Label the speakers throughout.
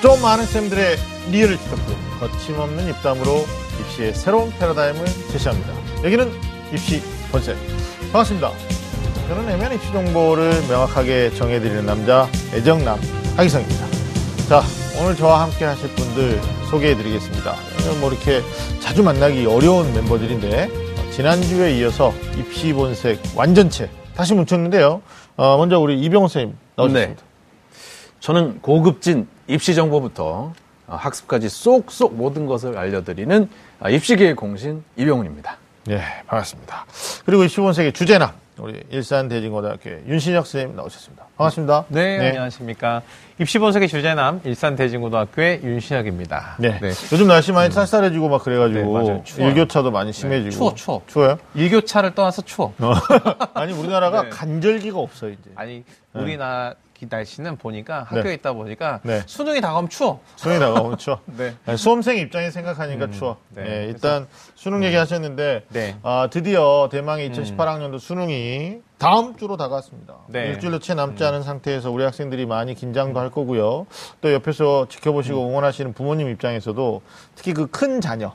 Speaker 1: 좀 많은 쌤들의 리얼 지적도 거침없는 입담으로 입시의 새로운 패러다임을 제시합니다. 여기는 입시 본색. 반갑습니다. 저는 애매한 입시 정보를 명확하게 정해드리는 남자 애정남 하기성입니다. 자, 오늘 저와 함께 하실 분들 소개해드리겠습니다. 뭐 이렇게 자주 만나기 어려운 멤버들인데 어, 지난주에 이어서 입시 본색 완전체 다시 뭉쳤는데요. 어, 먼저 우리 이병호 선생님 나오셨습니다.
Speaker 2: 저는 고급진 입시 정보부터 어, 학습까지 쏙쏙 모든 것을 알려드리는 아, 입시계의 공신 이병훈입니다.
Speaker 1: 네, 반갑습니다. 그리고 입시 본색의 주제남 우리 일산대진고등학교 윤신혁 선생님 나오셨습니다. 반갑습니다.
Speaker 3: 네, 안녕하십니까. 입시본색의 주제남 일산대진고등학교의 윤신혁입니다.
Speaker 1: 네. 요즘 날씨 많이 쌀쌀해지고 막
Speaker 3: 네,
Speaker 1: 그래가지고
Speaker 3: 맞아요. 추워요.
Speaker 1: 일교차도 많이 심해지고
Speaker 3: 추워, 추워.
Speaker 1: 추워요?
Speaker 3: 일교차를 떠나서 추워.
Speaker 1: 아니 우리나라가
Speaker 3: 네.
Speaker 1: 간절기가 없어 이제.
Speaker 3: 아니, 우리나라 이 날씨는 보니까 학교에
Speaker 1: 네.
Speaker 3: 있다 보니까
Speaker 1: 네.
Speaker 3: 수능이 다가오면 추워.
Speaker 1: 수능이 다가오면 추워.
Speaker 3: 네.
Speaker 1: 수험생 입장에 생각하니까 추워.
Speaker 3: 네.
Speaker 1: 예, 일단 수능 얘기하셨는데
Speaker 3: 네.
Speaker 1: 아, 드디어 대망의 2018학년도 수능이 다음 주로 다가왔습니다.
Speaker 3: 네.
Speaker 1: 일주일도 채 남지 않은 상태에서 우리 학생들이 많이 긴장도 할 거고요. 또 옆에서 지켜보시고 응원하시는 부모님 입장에서도 특히 그 큰 자녀,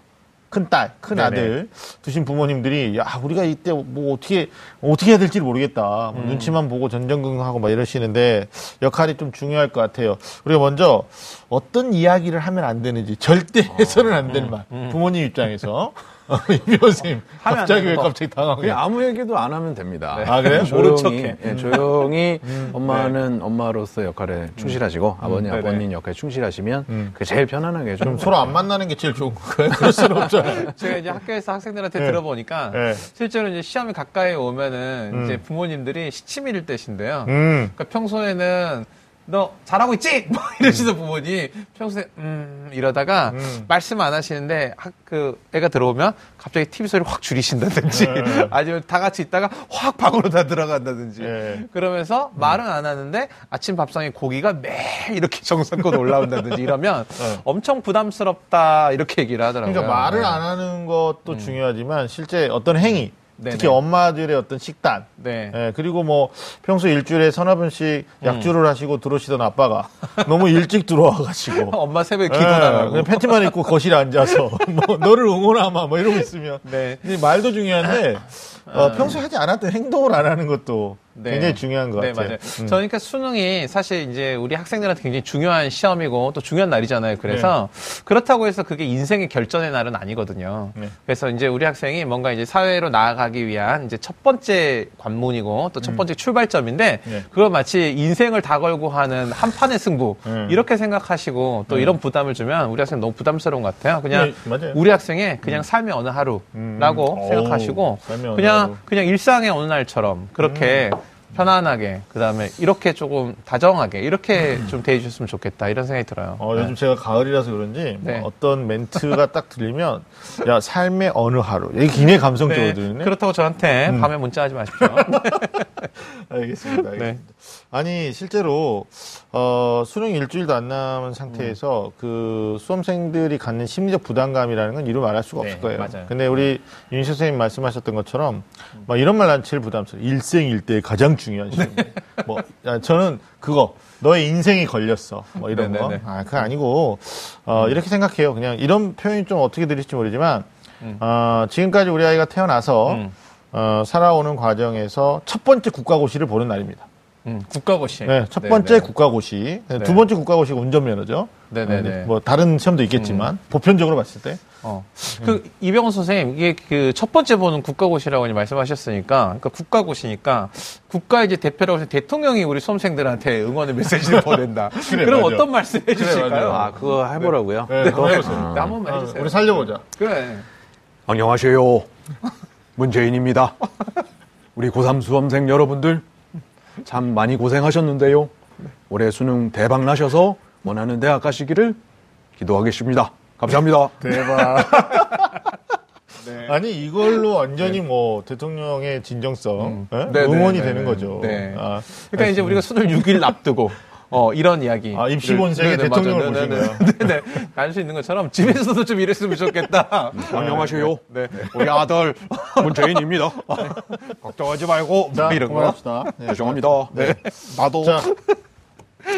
Speaker 1: 큰 딸, 큰
Speaker 3: 네네.
Speaker 1: 아들 두신 부모님들이 야 우리가 이때 뭐 어떻게 어떻게 해야 될지 모르겠다. 뭐 눈치만 보고 전전긍긍하고 막 이러시는데 역할이 좀 중요할 것 같아요. 우리가 먼저 어떤 이야기를 하면 안 되는지 절대 해서는 안 될 말. 부모님 입장에서 이비 선생님
Speaker 3: 하면 안
Speaker 1: 갑자기 왜
Speaker 3: 거.
Speaker 1: 갑자기 당황해?
Speaker 2: 아무 얘기도 안 하면 됩니다.
Speaker 1: 아 그래요?
Speaker 3: 모른
Speaker 2: 조용히,
Speaker 3: 척해.
Speaker 2: 예, 조용히 엄마는 엄마로서 역할에 충실하시고 아버님
Speaker 3: 네네.
Speaker 2: 아버님 역할에 충실하시면 그게 제일 편안하게 좀
Speaker 1: 서로 안 만나는 게 제일 좋은 거예요? 그럴 수는 없잖아요.
Speaker 3: 제가 이제 학교에서 학생들한테
Speaker 1: 네.
Speaker 3: 들어보니까
Speaker 1: 네.
Speaker 3: 실제로 이제 시험이 가까이 오면은
Speaker 1: 음.
Speaker 3: 이제 부모님들이 시치미를 떼신대요.
Speaker 1: 음.
Speaker 3: 그러니까 평소에는 너 잘하고 있지? 뭐 이러시던 부모님 평소에 음 이러다가
Speaker 1: 음.
Speaker 3: 말씀 안 하시는데 학, 그 애가 들어오면 갑자기 TV 소리를 확 줄이신다든지
Speaker 1: 네.
Speaker 3: 아니면 다 같이 있다가 확 방으로 다 들어간다든지
Speaker 1: 네.
Speaker 3: 그러면서 말은 안 하는데 아침 밥상에 고기가 매일 이렇게 정성껏 올라온다든지 이러면
Speaker 1: 네.
Speaker 3: 엄청 부담스럽다 이렇게 얘기를 하더라고요.
Speaker 1: 그러니까 말을
Speaker 3: 네.
Speaker 1: 안 하는 것도 중요하지만 실제 어떤 행위,
Speaker 3: 네네.
Speaker 1: 특히 엄마들의 어떤 식단,
Speaker 3: 네.
Speaker 1: 예, 그리고 뭐 평소 일주일에 서너 번씩 약주를 하시고 들어오시던 아빠가 너무 일찍 들어와가지고
Speaker 3: 엄마 새벽에
Speaker 1: 예,
Speaker 3: 기도 나가고
Speaker 1: 그냥 팬티만 입고 거실에 앉아서 뭐 너를 응원하마 뭐 이러고 있으면
Speaker 3: 네.
Speaker 1: 말도 중요한데 어, 평소에 하지 않았던 행동을 안 하는 것도
Speaker 3: 네.
Speaker 1: 굉장히 중요한 것
Speaker 3: 네,
Speaker 1: 같아요.
Speaker 3: 맞아요.
Speaker 1: 음.
Speaker 3: 저는 그러니까 수능이 사실 이제 우리 학생들한테 굉장히 중요한 시험이고 또 중요한 날이잖아요. 그래서 그렇다고 해서 그게 인생의 결전의 날은 아니거든요.
Speaker 1: 네.
Speaker 3: 그래서 이제 우리 학생이 뭔가 이제 사회로 나아가기 위한 이제 첫 번째 관문이고 또 첫 번째 출발점인데
Speaker 1: 음. 네.
Speaker 3: 그걸 마치 인생을 다 걸고 하는 한 판의 승부
Speaker 1: 음.
Speaker 3: 이렇게 생각하시고 또 이런 부담을 주면 우리 학생 너무 부담스러운 것 같아요. 그냥
Speaker 1: 네.
Speaker 3: 우리 학생의 그냥 삶의 어느 하루라고
Speaker 1: 음.
Speaker 3: 생각하시고
Speaker 1: 어우,
Speaker 3: 그냥
Speaker 1: 하루.
Speaker 3: 그냥 일상의 어느 날처럼 그렇게 편안하게 그다음에 이렇게 조금 다정하게 이렇게 좀 대해주셨으면 좋겠다 이런 생각이 들어요.
Speaker 1: 어, 요즘 제가 가을이라서 그런지
Speaker 3: 네.
Speaker 1: 뭐 어떤 멘트가 딱 들리면 야 삶의 어느 하루 이게 굉장히 감성적으로
Speaker 3: 네,
Speaker 1: 들리네.
Speaker 3: 그렇다고 저한테 밤에 문자하지 마십시오.
Speaker 1: 알겠습니다. 알겠습니다.
Speaker 3: 네.
Speaker 1: 아니 실제로 어, 수능 일주일도 안 남은 상태에서 그 수험생들이 갖는 심리적 부담감이라는 건 이루 말할 수가
Speaker 3: 네,
Speaker 1: 없을 거예요.
Speaker 3: 맞아요.
Speaker 1: 근데 우리 윤 선생님 말씀하셨던 것처럼 막 이런 말 난 제일 부담스러워. 일생일대 가장 중요한 시험.
Speaker 3: 네.
Speaker 1: 뭐 야, 저는 그거 너의 인생이 걸렸어. 뭐 이런
Speaker 3: 네,
Speaker 1: 거.
Speaker 3: 네.
Speaker 1: 아, 그거 아니고 어, 이렇게 생각해요. 그냥 이런 표현이 좀 어떻게 들릴지 모르지만 어, 지금까지 우리 아이가 태어나서
Speaker 3: 음.
Speaker 1: 어, 살아오는 과정에서 첫 번째 국가고시를 보는 날입니다.
Speaker 3: 음, 국가고시.
Speaker 1: 네, 첫
Speaker 3: 네,
Speaker 1: 번째
Speaker 3: 네.
Speaker 1: 국가고시. 네, 두 번째 국가고시가 운전면허죠.
Speaker 3: 네네네.
Speaker 1: 네, 뭐 다른 시험도 있겠지만 보편적으로 봤을 때.
Speaker 3: 어. 그 이병헌 선생님 이게 그 첫 번째 보는 국가고시라고 말씀하셨으니까 그러니까 국가고시니까 국가 이제 대표라고 해서 대통령이 우리 수험생들한테 응원의 메시지를 보낸다.
Speaker 1: 그래,
Speaker 3: 그럼
Speaker 1: 맞아.
Speaker 3: 어떤 말씀 해주실까요?
Speaker 1: 맞아요.
Speaker 2: 아 그거 해보라고요?
Speaker 1: 네, 한번 해보세요.
Speaker 3: 네, 한 번만
Speaker 1: 아,
Speaker 3: 해주세요.
Speaker 1: 우리 살려보자.
Speaker 3: 그래.
Speaker 2: 안녕하세요. 문재인입니다. 우리 고3 수험생 여러분들 참 많이 고생하셨는데요. 올해 수능 대박 나셔서 원하는 대학 가시기를 기도하겠습니다. 감사합니다.
Speaker 1: 대박.
Speaker 3: 네.
Speaker 1: 아니 이걸로 완전히 뭐 대통령의 진정성 예?
Speaker 3: 네,
Speaker 1: 응원이
Speaker 3: 네,
Speaker 1: 되는
Speaker 3: 네,
Speaker 1: 거죠.
Speaker 3: 네.
Speaker 1: 아,
Speaker 3: 그러니까 이제 우리가 수능 6일 앞두고 어, 이런 이야기.
Speaker 1: 아, 입시본색의
Speaker 3: 네, 네,
Speaker 1: 대통령을
Speaker 3: 맞아요. 네,
Speaker 1: 모신
Speaker 3: 네, 네, 네. 알수 있는 것처럼 집에서도 좀 이랬으면 좋겠다.
Speaker 2: 안녕하세요.
Speaker 3: 네.
Speaker 2: 우리 아들 문재인입니다. 걱정하지 말고
Speaker 1: 자,
Speaker 3: 이런 거.
Speaker 1: 그만합시다. 네.
Speaker 2: 죄송합니다.
Speaker 1: 네.
Speaker 2: 나도
Speaker 1: 자,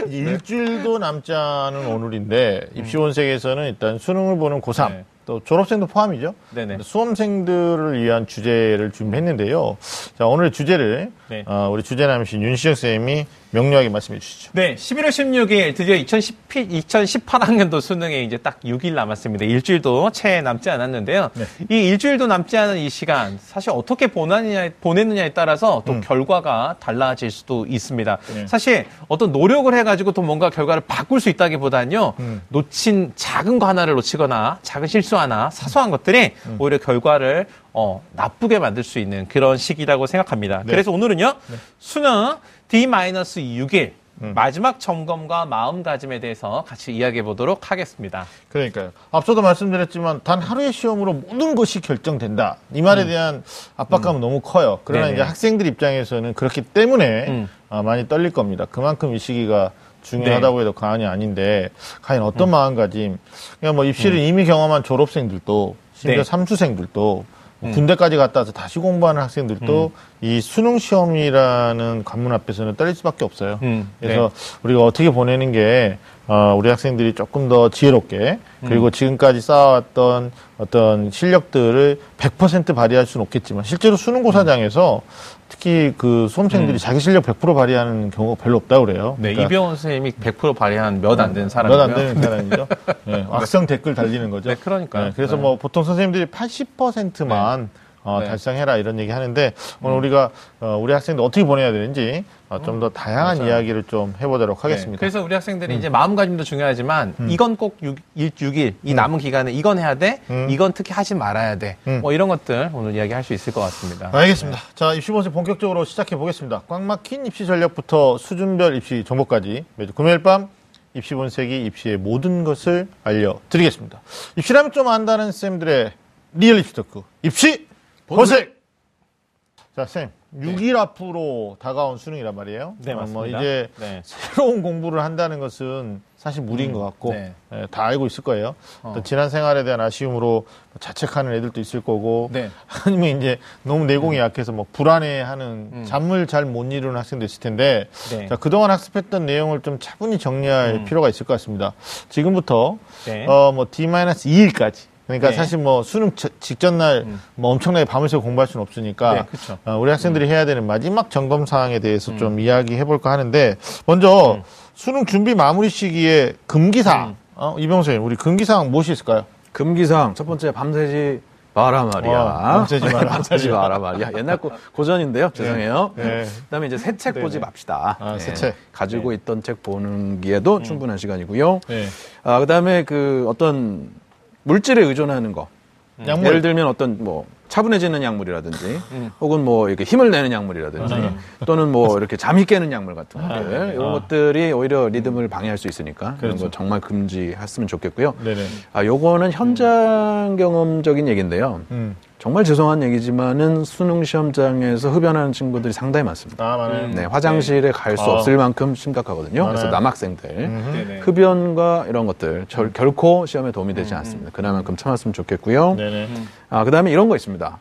Speaker 1: 일주일도 남지 않은 오늘인데 입시원색에서는 일단 수능을 보는 고3
Speaker 3: 네.
Speaker 1: 또 졸업생도 포함이죠.
Speaker 3: 네네.
Speaker 1: 수험생들을 위한 주제를 준비했는데요. 자 오늘 주제를
Speaker 3: 네.
Speaker 1: 어, 우리 주제남이신 윤시영 쌤이 명료하게 말씀해 주시죠.
Speaker 3: 네, 11월 16일 드디어 2010, 2018학년도 수능에 이제 딱 6일 남았습니다. 일주일도 채 남지 않았는데요.
Speaker 1: 네.
Speaker 3: 이 일주일도 남지 않은 이 시간 사실 어떻게 보냈느냐에, 보냈느냐에 따라서 또 결과가 달라질 수도 있습니다.
Speaker 1: 음. 네.
Speaker 3: 사실 어떤 노력을 해가지고 또 뭔가 결과를 바꿀 수 있다기보다는요.
Speaker 1: 음.
Speaker 3: 놓친 작은 거 하나를 놓치거나 작은 실수 하나 사소한 것들이
Speaker 1: 음.
Speaker 3: 오히려 결과를 어, 나쁘게 만들 수 있는 그런 시기라고 생각합니다.
Speaker 1: 네.
Speaker 3: 그래서 오늘은요. 수능 D-6일
Speaker 1: 음.
Speaker 3: 마지막 점검과 마음가짐에 대해서 같이 이야기해 보도록 하겠습니다.
Speaker 1: 그러니까요. 앞서도 말씀드렸지만 단 하루의 시험으로 모든 것이 결정된다. 이 말에 대한 압박감은 너무 커요. 그러나
Speaker 3: 음. 네네.
Speaker 1: 이제 학생들 입장에서는 그렇기 때문에
Speaker 3: 음.
Speaker 1: 아, 많이 떨릴 겁니다. 그만큼 이 시기가 중요하다고 해도 과언이 아닌데 과연 어떤 마음가짐? 그냥 뭐 입시를 이미 경험한 졸업생들도 심지어
Speaker 3: 네.
Speaker 1: 삼수생들도 뭐 군대까지 갔다 와서 다시 공부하는 학생들도 이 수능 시험이라는 관문 앞에서는 떨릴 수밖에 없어요.
Speaker 3: 음,
Speaker 1: 그래서 우리가 어떻게 보내는 게 어, 우리 학생들이 조금 더 지혜롭게 그리고 지금까지 쌓아왔던 어떤 실력들을 100% 발휘할 수는 없겠지만 실제로 수능 고사장에서 특히 그 수험생들이 자기 실력 100% 발휘하는 경우가 별로 없다고 그래요.
Speaker 3: 네,
Speaker 1: 그러니까
Speaker 3: 이병헌 선생님이 100% 발휘한 몇 안 되는 사람이고요.
Speaker 1: 몇안 되는 사람이죠. 네, 악성 댓글 달리는 거죠.
Speaker 3: 네, 그러니까요.
Speaker 1: 그래서
Speaker 3: 네.
Speaker 1: 뭐 보통 선생님들이 80%만 어,
Speaker 3: 네.
Speaker 1: 달성해라 이런 얘기 하는데 오늘 우리가 어, 우리 학생들 어떻게 보내야 되는지 어, 좀더 다양한 이야기를 좀 해보도록
Speaker 3: 네,
Speaker 1: 하겠습니다.
Speaker 3: 그래서 우리 학생들이 이제 마음가짐도 중요하지만 이건 꼭 6, 일 6일 이 남은 기간에 이건 해야 돼,
Speaker 1: 음.
Speaker 3: 이건 특히 하지 말아야 돼.
Speaker 1: 음.
Speaker 3: 뭐 이런 것들 오늘 이야기할 수 있을 것 같습니다.
Speaker 1: 알겠습니다. 자, 입시 본색 본격적으로 시작해 보겠습니다. 꽉 막힌 입시 전략부터 수준별 입시 정보까지 매주 금요일 밤 입시 본색이 입시의 모든 것을 알려드리겠습니다. 입시라면 좀 안다는 쌤들의 real 입시 talk. 입시 본색! 자, 쌤. 6일 앞으로 다가온 수능이란 말이에요.
Speaker 3: 네,
Speaker 1: 어, 뭐
Speaker 3: 맞습니다.
Speaker 1: 이제
Speaker 3: 네.
Speaker 1: 새로운 공부를 한다는 것은 사실 무리인 것 같고
Speaker 3: 네.
Speaker 1: 예, 다 알고 있을 거예요.
Speaker 3: 어.
Speaker 1: 또 지난 생활에 대한 아쉬움으로 자책하는 애들도 있을 거고
Speaker 3: 네.
Speaker 1: 아니면 이제 너무 내공이 약해서 뭐 불안해하는 잠을 잘 못 이루는 학생도 있을 텐데
Speaker 3: 네.
Speaker 1: 자, 그동안 학습했던 내용을 좀 차분히 정리할 필요가 있을 것 같습니다. 지금부터
Speaker 3: 네.
Speaker 1: 어, 뭐 D-2일까지 그러니까
Speaker 3: 네.
Speaker 1: 사실 뭐 수능 저- 직전 날뭐 엄청나게 밤을 새고 공부할 수는 없으니까
Speaker 3: 네, 그쵸.
Speaker 1: 어, 우리 학생들이 해야 되는 마지막 점검 사항에 대해서 좀 이야기해 볼까 하는데 먼저 수능 준비 마무리 시기에 금기사항 어, 이병수 선생님 우리 금기사항 무엇이 있을까요?
Speaker 2: 금기상 첫 번째 밤새지 마라 말이야.
Speaker 1: 어, 밤새지 마라
Speaker 2: 밤새지 마라 말이야. 옛날 고, 고전인데요. 죄송해요.
Speaker 1: 네.
Speaker 2: 그다음에 이제 새책
Speaker 1: 네,
Speaker 2: 보지
Speaker 1: 네.
Speaker 2: 맙시다.
Speaker 1: 아, 새 책.
Speaker 2: 가지고 있던 책 보는 기에도 충분한 시간이고요.
Speaker 1: 네.
Speaker 2: 아, 그다음에 그 어떤 물질에 의존하는 거.
Speaker 1: 약물.
Speaker 2: 예를 들면 어떤 뭐 차분해지는 약물이라든지 혹은 뭐 이렇게 힘을 내는 약물이라든지 또는 뭐 이렇게 잠이 깨는 약물 같은 것들 이런 것들이 오히려 리듬을 방해할 수 있으니까 그런
Speaker 1: 그렇죠.
Speaker 2: 거 정말 금지했으면 좋겠고요.
Speaker 1: 네네.
Speaker 2: 아, 요거는 현장 경험적인 얘기인데요.
Speaker 1: 음.
Speaker 2: 정말 죄송한 얘기지만은 수능 시험장에서 흡연하는 친구들이 상당히 많습니다.
Speaker 1: 아, 많아요.
Speaker 2: 네, 화장실에 갈수
Speaker 1: 아.
Speaker 2: 없을 만큼 심각하거든요. 그래서
Speaker 1: 많아요.
Speaker 2: 남학생들
Speaker 1: 음.
Speaker 3: 네네.
Speaker 2: 흡연과 이런 것들 절, 결코 시험에 도움이 되지 않습니다. 그나만큼 참았으면 좋겠고요.
Speaker 1: 네네.
Speaker 2: 아, 그다음에 이런 거 있습니다.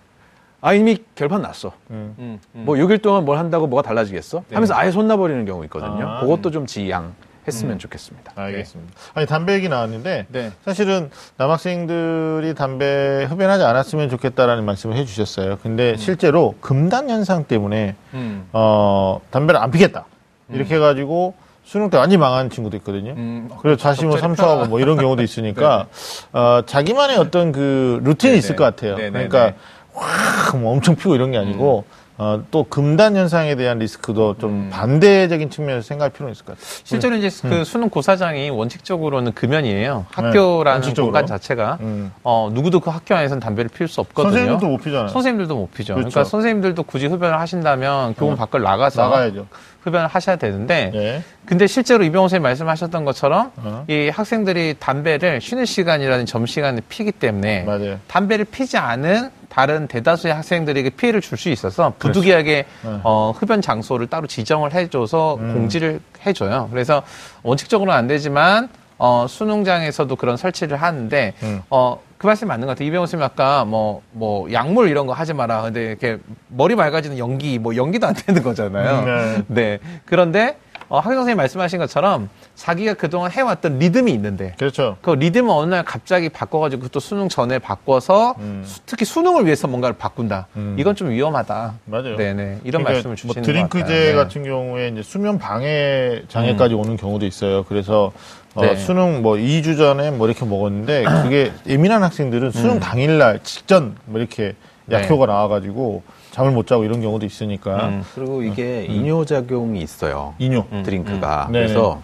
Speaker 2: 아, 이미 결판 났어.
Speaker 1: 음.
Speaker 3: 음, 음.
Speaker 2: 뭐 6일 동안 뭘 한다고 뭐가 달라지겠어? 하면서 아예 손 놔버리는 경우 있거든요.
Speaker 1: 아.
Speaker 2: 그것도 좀 지양 했으면 좋겠습니다.
Speaker 1: 알겠습니다. 아니 담배 얘기 나왔는데
Speaker 3: 네.
Speaker 1: 사실은 남학생들이 담배 흡연하지 않았으면 좋겠다라는 말씀을 해주셨어요. 근데 실제로 금단 현상 때문에
Speaker 3: 음.
Speaker 1: 어 담배를 안 피겠다 이렇게 해가지고 수능 때 완전히 망한 친구도 있거든요.
Speaker 3: 음.
Speaker 1: 그래서 다시 뭐 삼수하고 뭐 이런 경우도 있으니까 어, 자기만의 어떤 그 루틴이
Speaker 3: 네네.
Speaker 1: 있을 것 같아요.
Speaker 3: 네네네.
Speaker 1: 그러니까 확 뭐 엄청 피고 이런 게 아니고 어, 또 금단 현상에 대한 리스크도 좀 반대적인 측면에서 생각할 필요는 있을 것 같아요.
Speaker 3: 실제로 이제 그 수능 고사장이 원칙적으로는 금연이에요.
Speaker 1: 네,
Speaker 3: 학교라는
Speaker 1: 원칙적으로.
Speaker 3: 공간 자체가
Speaker 1: 음.
Speaker 3: 어 누구도 그 학교 안에서는 담배를 피울 수 없거든요.
Speaker 1: 선생님도 못 피잖아요.
Speaker 3: 선생님들도 못 피죠. 그
Speaker 1: 그렇죠.
Speaker 3: 러니까 선생님들도 굳이 흡연을 하신다면 교문
Speaker 1: 어.
Speaker 3: 밖을 나가서
Speaker 1: 나가야죠.
Speaker 3: 흡연을 하셔야 되는데
Speaker 1: 네.
Speaker 3: 근데 실제로 이병호 선생님 말씀하셨던 것처럼
Speaker 1: 어.
Speaker 3: 이 학생들이 담배를 쉬는 시간이라는 점심시간에 피기 때문에
Speaker 1: 맞아요.
Speaker 3: 담배를 피지 않은 다른 대다수의 학생들에게 피해를 줄 수 있어서 부득이하게
Speaker 1: 네.
Speaker 3: 어, 흡연 장소를 따로 지정을 해줘서
Speaker 1: 음.
Speaker 3: 공지를 해줘요. 그래서 원칙적으로는 안 되지만 어, 수능장에서도 그런 설치를 하는데
Speaker 1: 음.
Speaker 3: 어, 그 말씀 맞는 것 같아요. 이병호 선생님 아까 뭐, 뭐, 약물 이런 거 하지 마라. 근데 이렇게 머리 맑아지는 연기, 뭐, 연기도 안 되는 거잖아요.
Speaker 1: 음,
Speaker 3: 네. 그런데, 어, 학생 선생님 말씀하신 것처럼 자기가 그동안 해왔던 리듬이 있는데
Speaker 1: 그렇죠.
Speaker 3: 그 리듬을 어느 날 갑자기 바꿔가지고 또 수능 전에 바꿔서
Speaker 1: 음.
Speaker 3: 수- 특히 수능을 위해서 뭔가를 바꾼다.
Speaker 1: 음.
Speaker 3: 이건 좀 위험하다.
Speaker 1: 맞아요.
Speaker 3: 네네. 이런
Speaker 1: 그러니까
Speaker 3: 말씀을 주시는 뭐것
Speaker 1: 드링크제.
Speaker 3: 네. 음.
Speaker 1: 같은 경우에 이제 수면 방해 장애까지 오는 경우도 있어요. 그래서 어,
Speaker 3: 네.
Speaker 1: 수능 뭐 2주 전에 뭐 이렇게 먹었는데 그게 예민한 학생들은 수능 당일날 직전 뭐 이렇게
Speaker 3: 음. 네.
Speaker 1: 약효가 나와가지고 잠을 못 자고 이런 경우도 있으니까
Speaker 3: 음.
Speaker 2: 그리고 이게 이뇨 작용이 있어요.
Speaker 1: 이뇨.
Speaker 2: 드링크가.
Speaker 1: 음.
Speaker 2: 그래서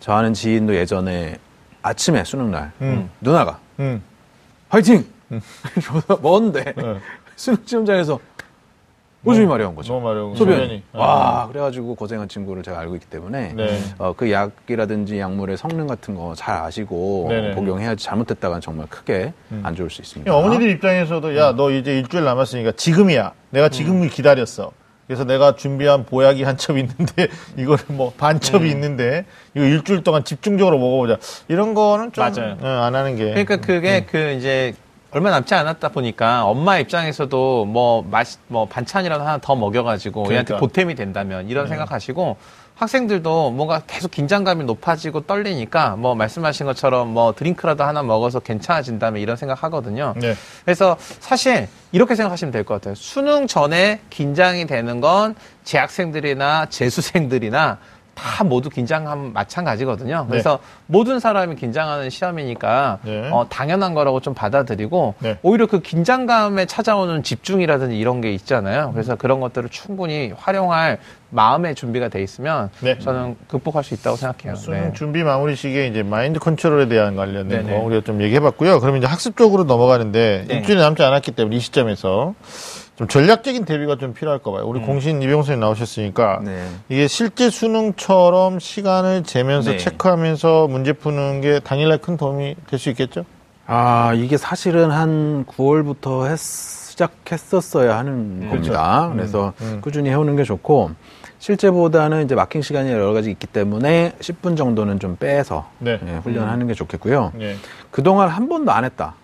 Speaker 2: 저 아는 지인도 예전에 아침에 수능날
Speaker 1: 음.
Speaker 2: 누나가
Speaker 1: 음.
Speaker 2: 화이팅!
Speaker 1: 네.
Speaker 2: 수능 시험장에서 오줌이 마려운 거죠.
Speaker 1: 너무 마려운
Speaker 2: 소변이.
Speaker 1: 아.
Speaker 2: 와, 그래가지고 고생한 친구를 제가 알고 있기 때문에
Speaker 1: 네.
Speaker 2: 어, 그 약이라든지 약물의 성능 같은 거 잘 아시고
Speaker 1: 네네.
Speaker 2: 복용해야지 잘못됐다가는 정말 크게 안 좋을 수 있습니다.
Speaker 1: 어머니들 입장에서도 야너 이제 일주일 남았으니까 지금이야. 내가 지금을 기다렸어. 그래서 내가 준비한 보약이 한 첩 있는데 이거를 뭐 반 첩이 있는데 이거 일주일 동안 집중적으로 먹어보자. 이런 거는 좀
Speaker 3: 맞아요.
Speaker 1: 어, 안 하는 게.
Speaker 3: 그러니까 그게 그 이제 얼마 남지 않았다 보니까 엄마 입장에서도 뭐 맛, 뭐 반찬이라도 하나 더 먹여가지고 얘한테
Speaker 1: 그러니까.
Speaker 3: 보탬이 된다면 이런 생각하시고 학생들도 뭔가 계속 긴장감이 높아지고 떨리니까 뭐 말씀하신 것처럼 뭐 드링크라도 하나 먹어서 괜찮아진다면 이런 생각하거든요.
Speaker 1: 네.
Speaker 3: 그래서 사실 이렇게 생각하시면 될 것 같아요. 수능 전에 긴장이 되는 건 재학생들이나 재수생들이나 다 모두 긴장하면 마찬가지거든요. 그래서 모든 사람이 긴장하는 시험이니까
Speaker 1: 네.
Speaker 3: 어, 당연한 거라고 좀 받아들이고
Speaker 1: 네.
Speaker 3: 오히려 그 긴장감에 찾아오는 집중이라든지 이런 게 있잖아요. 그래서 그런 것들을 충분히 활용할 마음의 준비가 돼 있으면
Speaker 1: 네.
Speaker 3: 저는 극복할 수 있다고 생각해요.
Speaker 1: 수능
Speaker 3: 네.
Speaker 1: 준비 마무리 시기에 이제 마인드 컨트롤에 대한 관련된. 거 우리가 좀 얘기해봤고요. 그럼 이제 학습적으로 넘어가는데
Speaker 3: 네.
Speaker 1: 일주일이 남지 않았기 때문에 이 시점에서 좀 전략적인 대비가 좀 필요할 거 봐요. 우리 공신 이병호 선생님 나오셨으니까
Speaker 2: 네.
Speaker 1: 이게 실제 수능처럼 시간을 재면서
Speaker 2: 네.
Speaker 1: 체크하면서 문제 푸는 게 당일날 큰 도움이 될 수 있겠죠?
Speaker 2: 아, 이게 사실은 한 9월부터 했, 시작했었어야 하는 겁니다. 그래서
Speaker 1: 음.
Speaker 2: 꾸준히 해오는 게 좋고, 실제보다는 이제 마킹 시간이 여러 가지 있기 때문에 10분 정도는 좀 빼서
Speaker 1: 네.
Speaker 2: 예, 훈련하는 게 좋겠고요.
Speaker 1: 네.
Speaker 2: 그동안 한 번도 안 했다.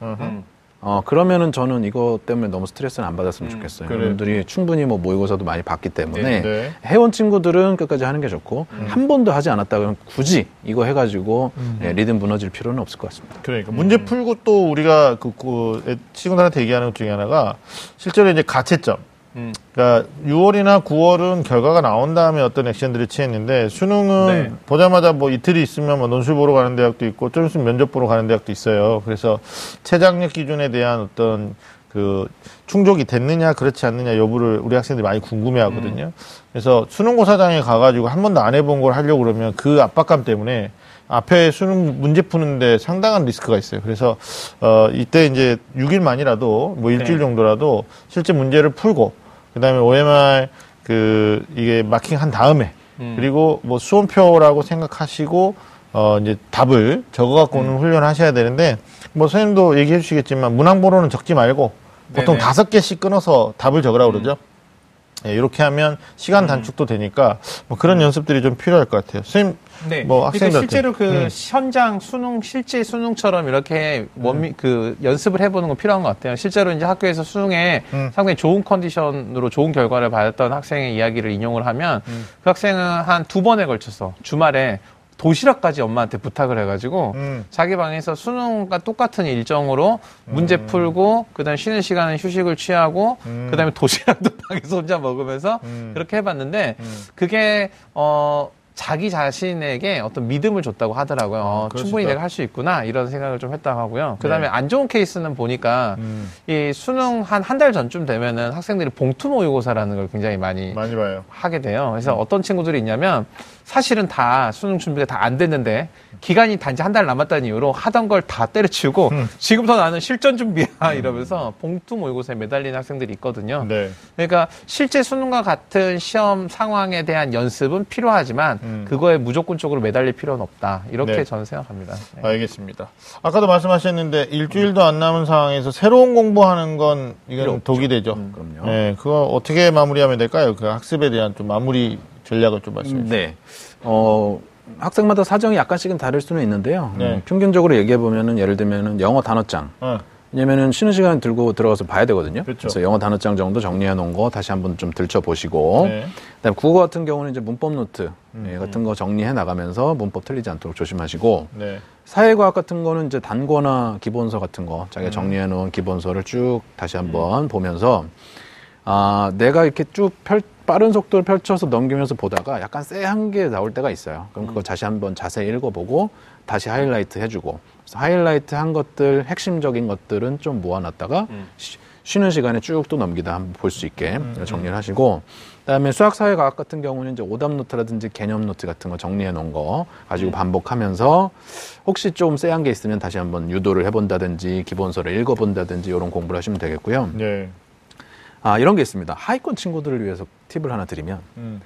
Speaker 3: 음.
Speaker 2: 어, 그러면은 저는 이거 때문에 너무 스트레스는 안 받았으면 좋겠어요.
Speaker 1: 그래요.
Speaker 2: 여러분들이 충분히 뭐 모의고사도 많이 봤기 때문에
Speaker 1: 네, 네.
Speaker 2: 해온 친구들은 끝까지 하는 게 좋고 한 번도 하지 않았다 그러면 굳이 이거 해가지고 예, 리듬 무너질 필요는 없을 것 같습니다.
Speaker 1: 그러니까 문제 풀고 또 우리가 그, 그 애- 친구들한테 얘기하는 것 중에 하나가 실제로 이제 가채점.
Speaker 3: 음.
Speaker 1: 그러니까 6월이나 9월은 결과가 나온 다음에 어떤 액션들을 취했는데 수능은
Speaker 3: 네.
Speaker 1: 보자마자 뭐 이틀이 있으면 뭐 논술 보러 가는 대학도 있고 좀 있으면 면접 보러 가는 대학도 있어요. 그래서 최장력 기준에 대한 어떤 그 충족이 됐느냐 그렇지 않느냐 여부를 우리 학생들이 많이 궁금해 하거든요. 그래서 수능고사장에 가가지고 한 번도 안 해본 걸 하려고 그러면 그 압박감 때문에 앞에 수능 문제 푸는데 상당한 리스크가 있어요. 그래서 어 이때 이제 6일만이라도 뭐 일주일
Speaker 3: 네.
Speaker 1: 정도라도 실제 문제를 풀고 그다음에 OMR 그 이게 마킹 한 다음에
Speaker 3: 음.
Speaker 1: 그리고 뭐 수험표라고 생각하시고 어 이제 답을 적어 갖고
Speaker 3: 음.
Speaker 1: 훈련하셔야 되는데 뭐 선생님도 얘기해 주시겠지만 문항 번호는 적지 말고 보통. 다섯 개씩 끊어서 답을 적으라고 그러죠. 예, 이렇게 하면 시간 단축도 되니까 뭐 그런 연습들이 좀 필요할 것 같아요. 선생님
Speaker 3: 네.
Speaker 1: 뭐
Speaker 3: 그러니까
Speaker 1: 학생들한테.
Speaker 3: 실제로 그
Speaker 1: 음.
Speaker 3: 현장 수능 실제 수능처럼 이렇게 원미 그 연습을 해보는 건 필요한 것 같아요. 실제로 이제 학교에서 수능에
Speaker 1: 음.
Speaker 3: 상당히 좋은 컨디션으로 좋은 결과를 받았던 학생의 이야기를 인용을 하면
Speaker 1: 음.
Speaker 3: 그 학생은 한 두 번에 걸쳐서 주말에 도시락까지 엄마한테 부탁을 해가지고
Speaker 1: 음.
Speaker 3: 자기 방에서 수능과 똑같은 일정으로 문제 풀고 그다음 쉬는 시간은 휴식을 취하고
Speaker 1: 음.
Speaker 3: 그다음에 도시락도 방에서 혼자 먹으면서
Speaker 1: 음.
Speaker 3: 그렇게 해봤는데
Speaker 1: 음.
Speaker 3: 그게 어 자기 자신에게 어떤 믿음을 줬다고 하더라고요. 어,
Speaker 1: 그럴 수
Speaker 3: 충분히. 내가 할 수 있구나 이런 생각을 좀 했다고 하고요. 그다음에
Speaker 1: 네.
Speaker 3: 안 좋은 케이스는 보니까
Speaker 1: 음,
Speaker 3: 이 수능 한 한 달 전쯤 되면은 학생들이 봉투 모의고사라는 걸 굉장히 많이
Speaker 1: 많이 봐요.
Speaker 3: 하게 돼요. 그래서 어떤 친구들이 있냐면 사실은 다 수능 준비가 다 안 됐는데 기간이 단지 한 달 남았다는 이유로 하던 걸 다 때려치우고 지금부터 나는 실전 준비야 이러면서 봉투 모의고사에 매달리는 학생들이 있거든요.
Speaker 1: 네.
Speaker 3: 그러니까 실제 수능과 같은 시험 상황에 대한 연습은 필요하지만
Speaker 1: 음.
Speaker 3: 그거에 무조건적으로 매달릴 필요는 없다. 이렇게
Speaker 1: 네.
Speaker 3: 저는 생각합니다. 네.
Speaker 1: 알겠습니다. 아까도 말씀하셨는데 일주일도 안 남은 상황에서 새로운 공부하는 건 이건 독이 되죠.
Speaker 2: 그럼요.
Speaker 1: 네, 그거 어떻게 마무리하면 될까요? 그 학습에 대한 좀 마무리 전략을 좀 말씀해 주세요.
Speaker 2: 네. 어, 학생마다 사정이 약간씩은 다를 수는 있는데요.
Speaker 1: 네.
Speaker 2: 음, 평균적으로 얘기해 보면은 예를 들면은 영어 단어장
Speaker 1: 어,
Speaker 2: 왜냐면은 쉬는 시간 들고 들어가서 봐야 되거든요.
Speaker 1: 그렇죠.
Speaker 2: 그래서 영어 단어장 정도 정리해 놓은 거 다시 한번 좀 들춰 보시고.
Speaker 1: 네.
Speaker 2: 그다음에 국어 같은 경우는 이제 문법 노트
Speaker 1: 음.
Speaker 2: 예, 같은 거 정리해 나가면서 문법 틀리지 않도록 조심하시고.
Speaker 1: 네.
Speaker 2: 사회과학 같은 거는 이제 단권화 기본서 같은 거
Speaker 1: 음.
Speaker 2: 자기가 정리해 놓은 기본서를 쭉 다시 한번 보면서 아 내가 이렇게 쭉 펼, 빠른 속도를 펼쳐서 넘기면서 보다가 약간 쎄한 게 나올 때가 있어요. 그럼
Speaker 1: 음.
Speaker 2: 그거 다시 한번 자세히 읽어보고 다시 하이라이트 해주고 하이라이트 한 것들 핵심적인 것들은 좀 모아놨다가
Speaker 1: 음.
Speaker 2: 쉬- 쉬는 시간에 쭉 또 넘기다 한번 볼 수 있게 정리를 하시고 그다음에 수학 사회과학 같은 경우는 이제 오답 노트라든지 개념 노트 같은 거 정리해 놓은 거 가지고 반복하면서 혹시 좀 쎄한 게 있으면 다시 한번 유도를 해본다든지 기본서를 읽어본다든지 이런 공부를 하시면 되겠고요.
Speaker 1: 네.
Speaker 2: 아 이런 게 있습니다. 하위권 친구들을 위해서 팁을 하나 드리면
Speaker 1: 음.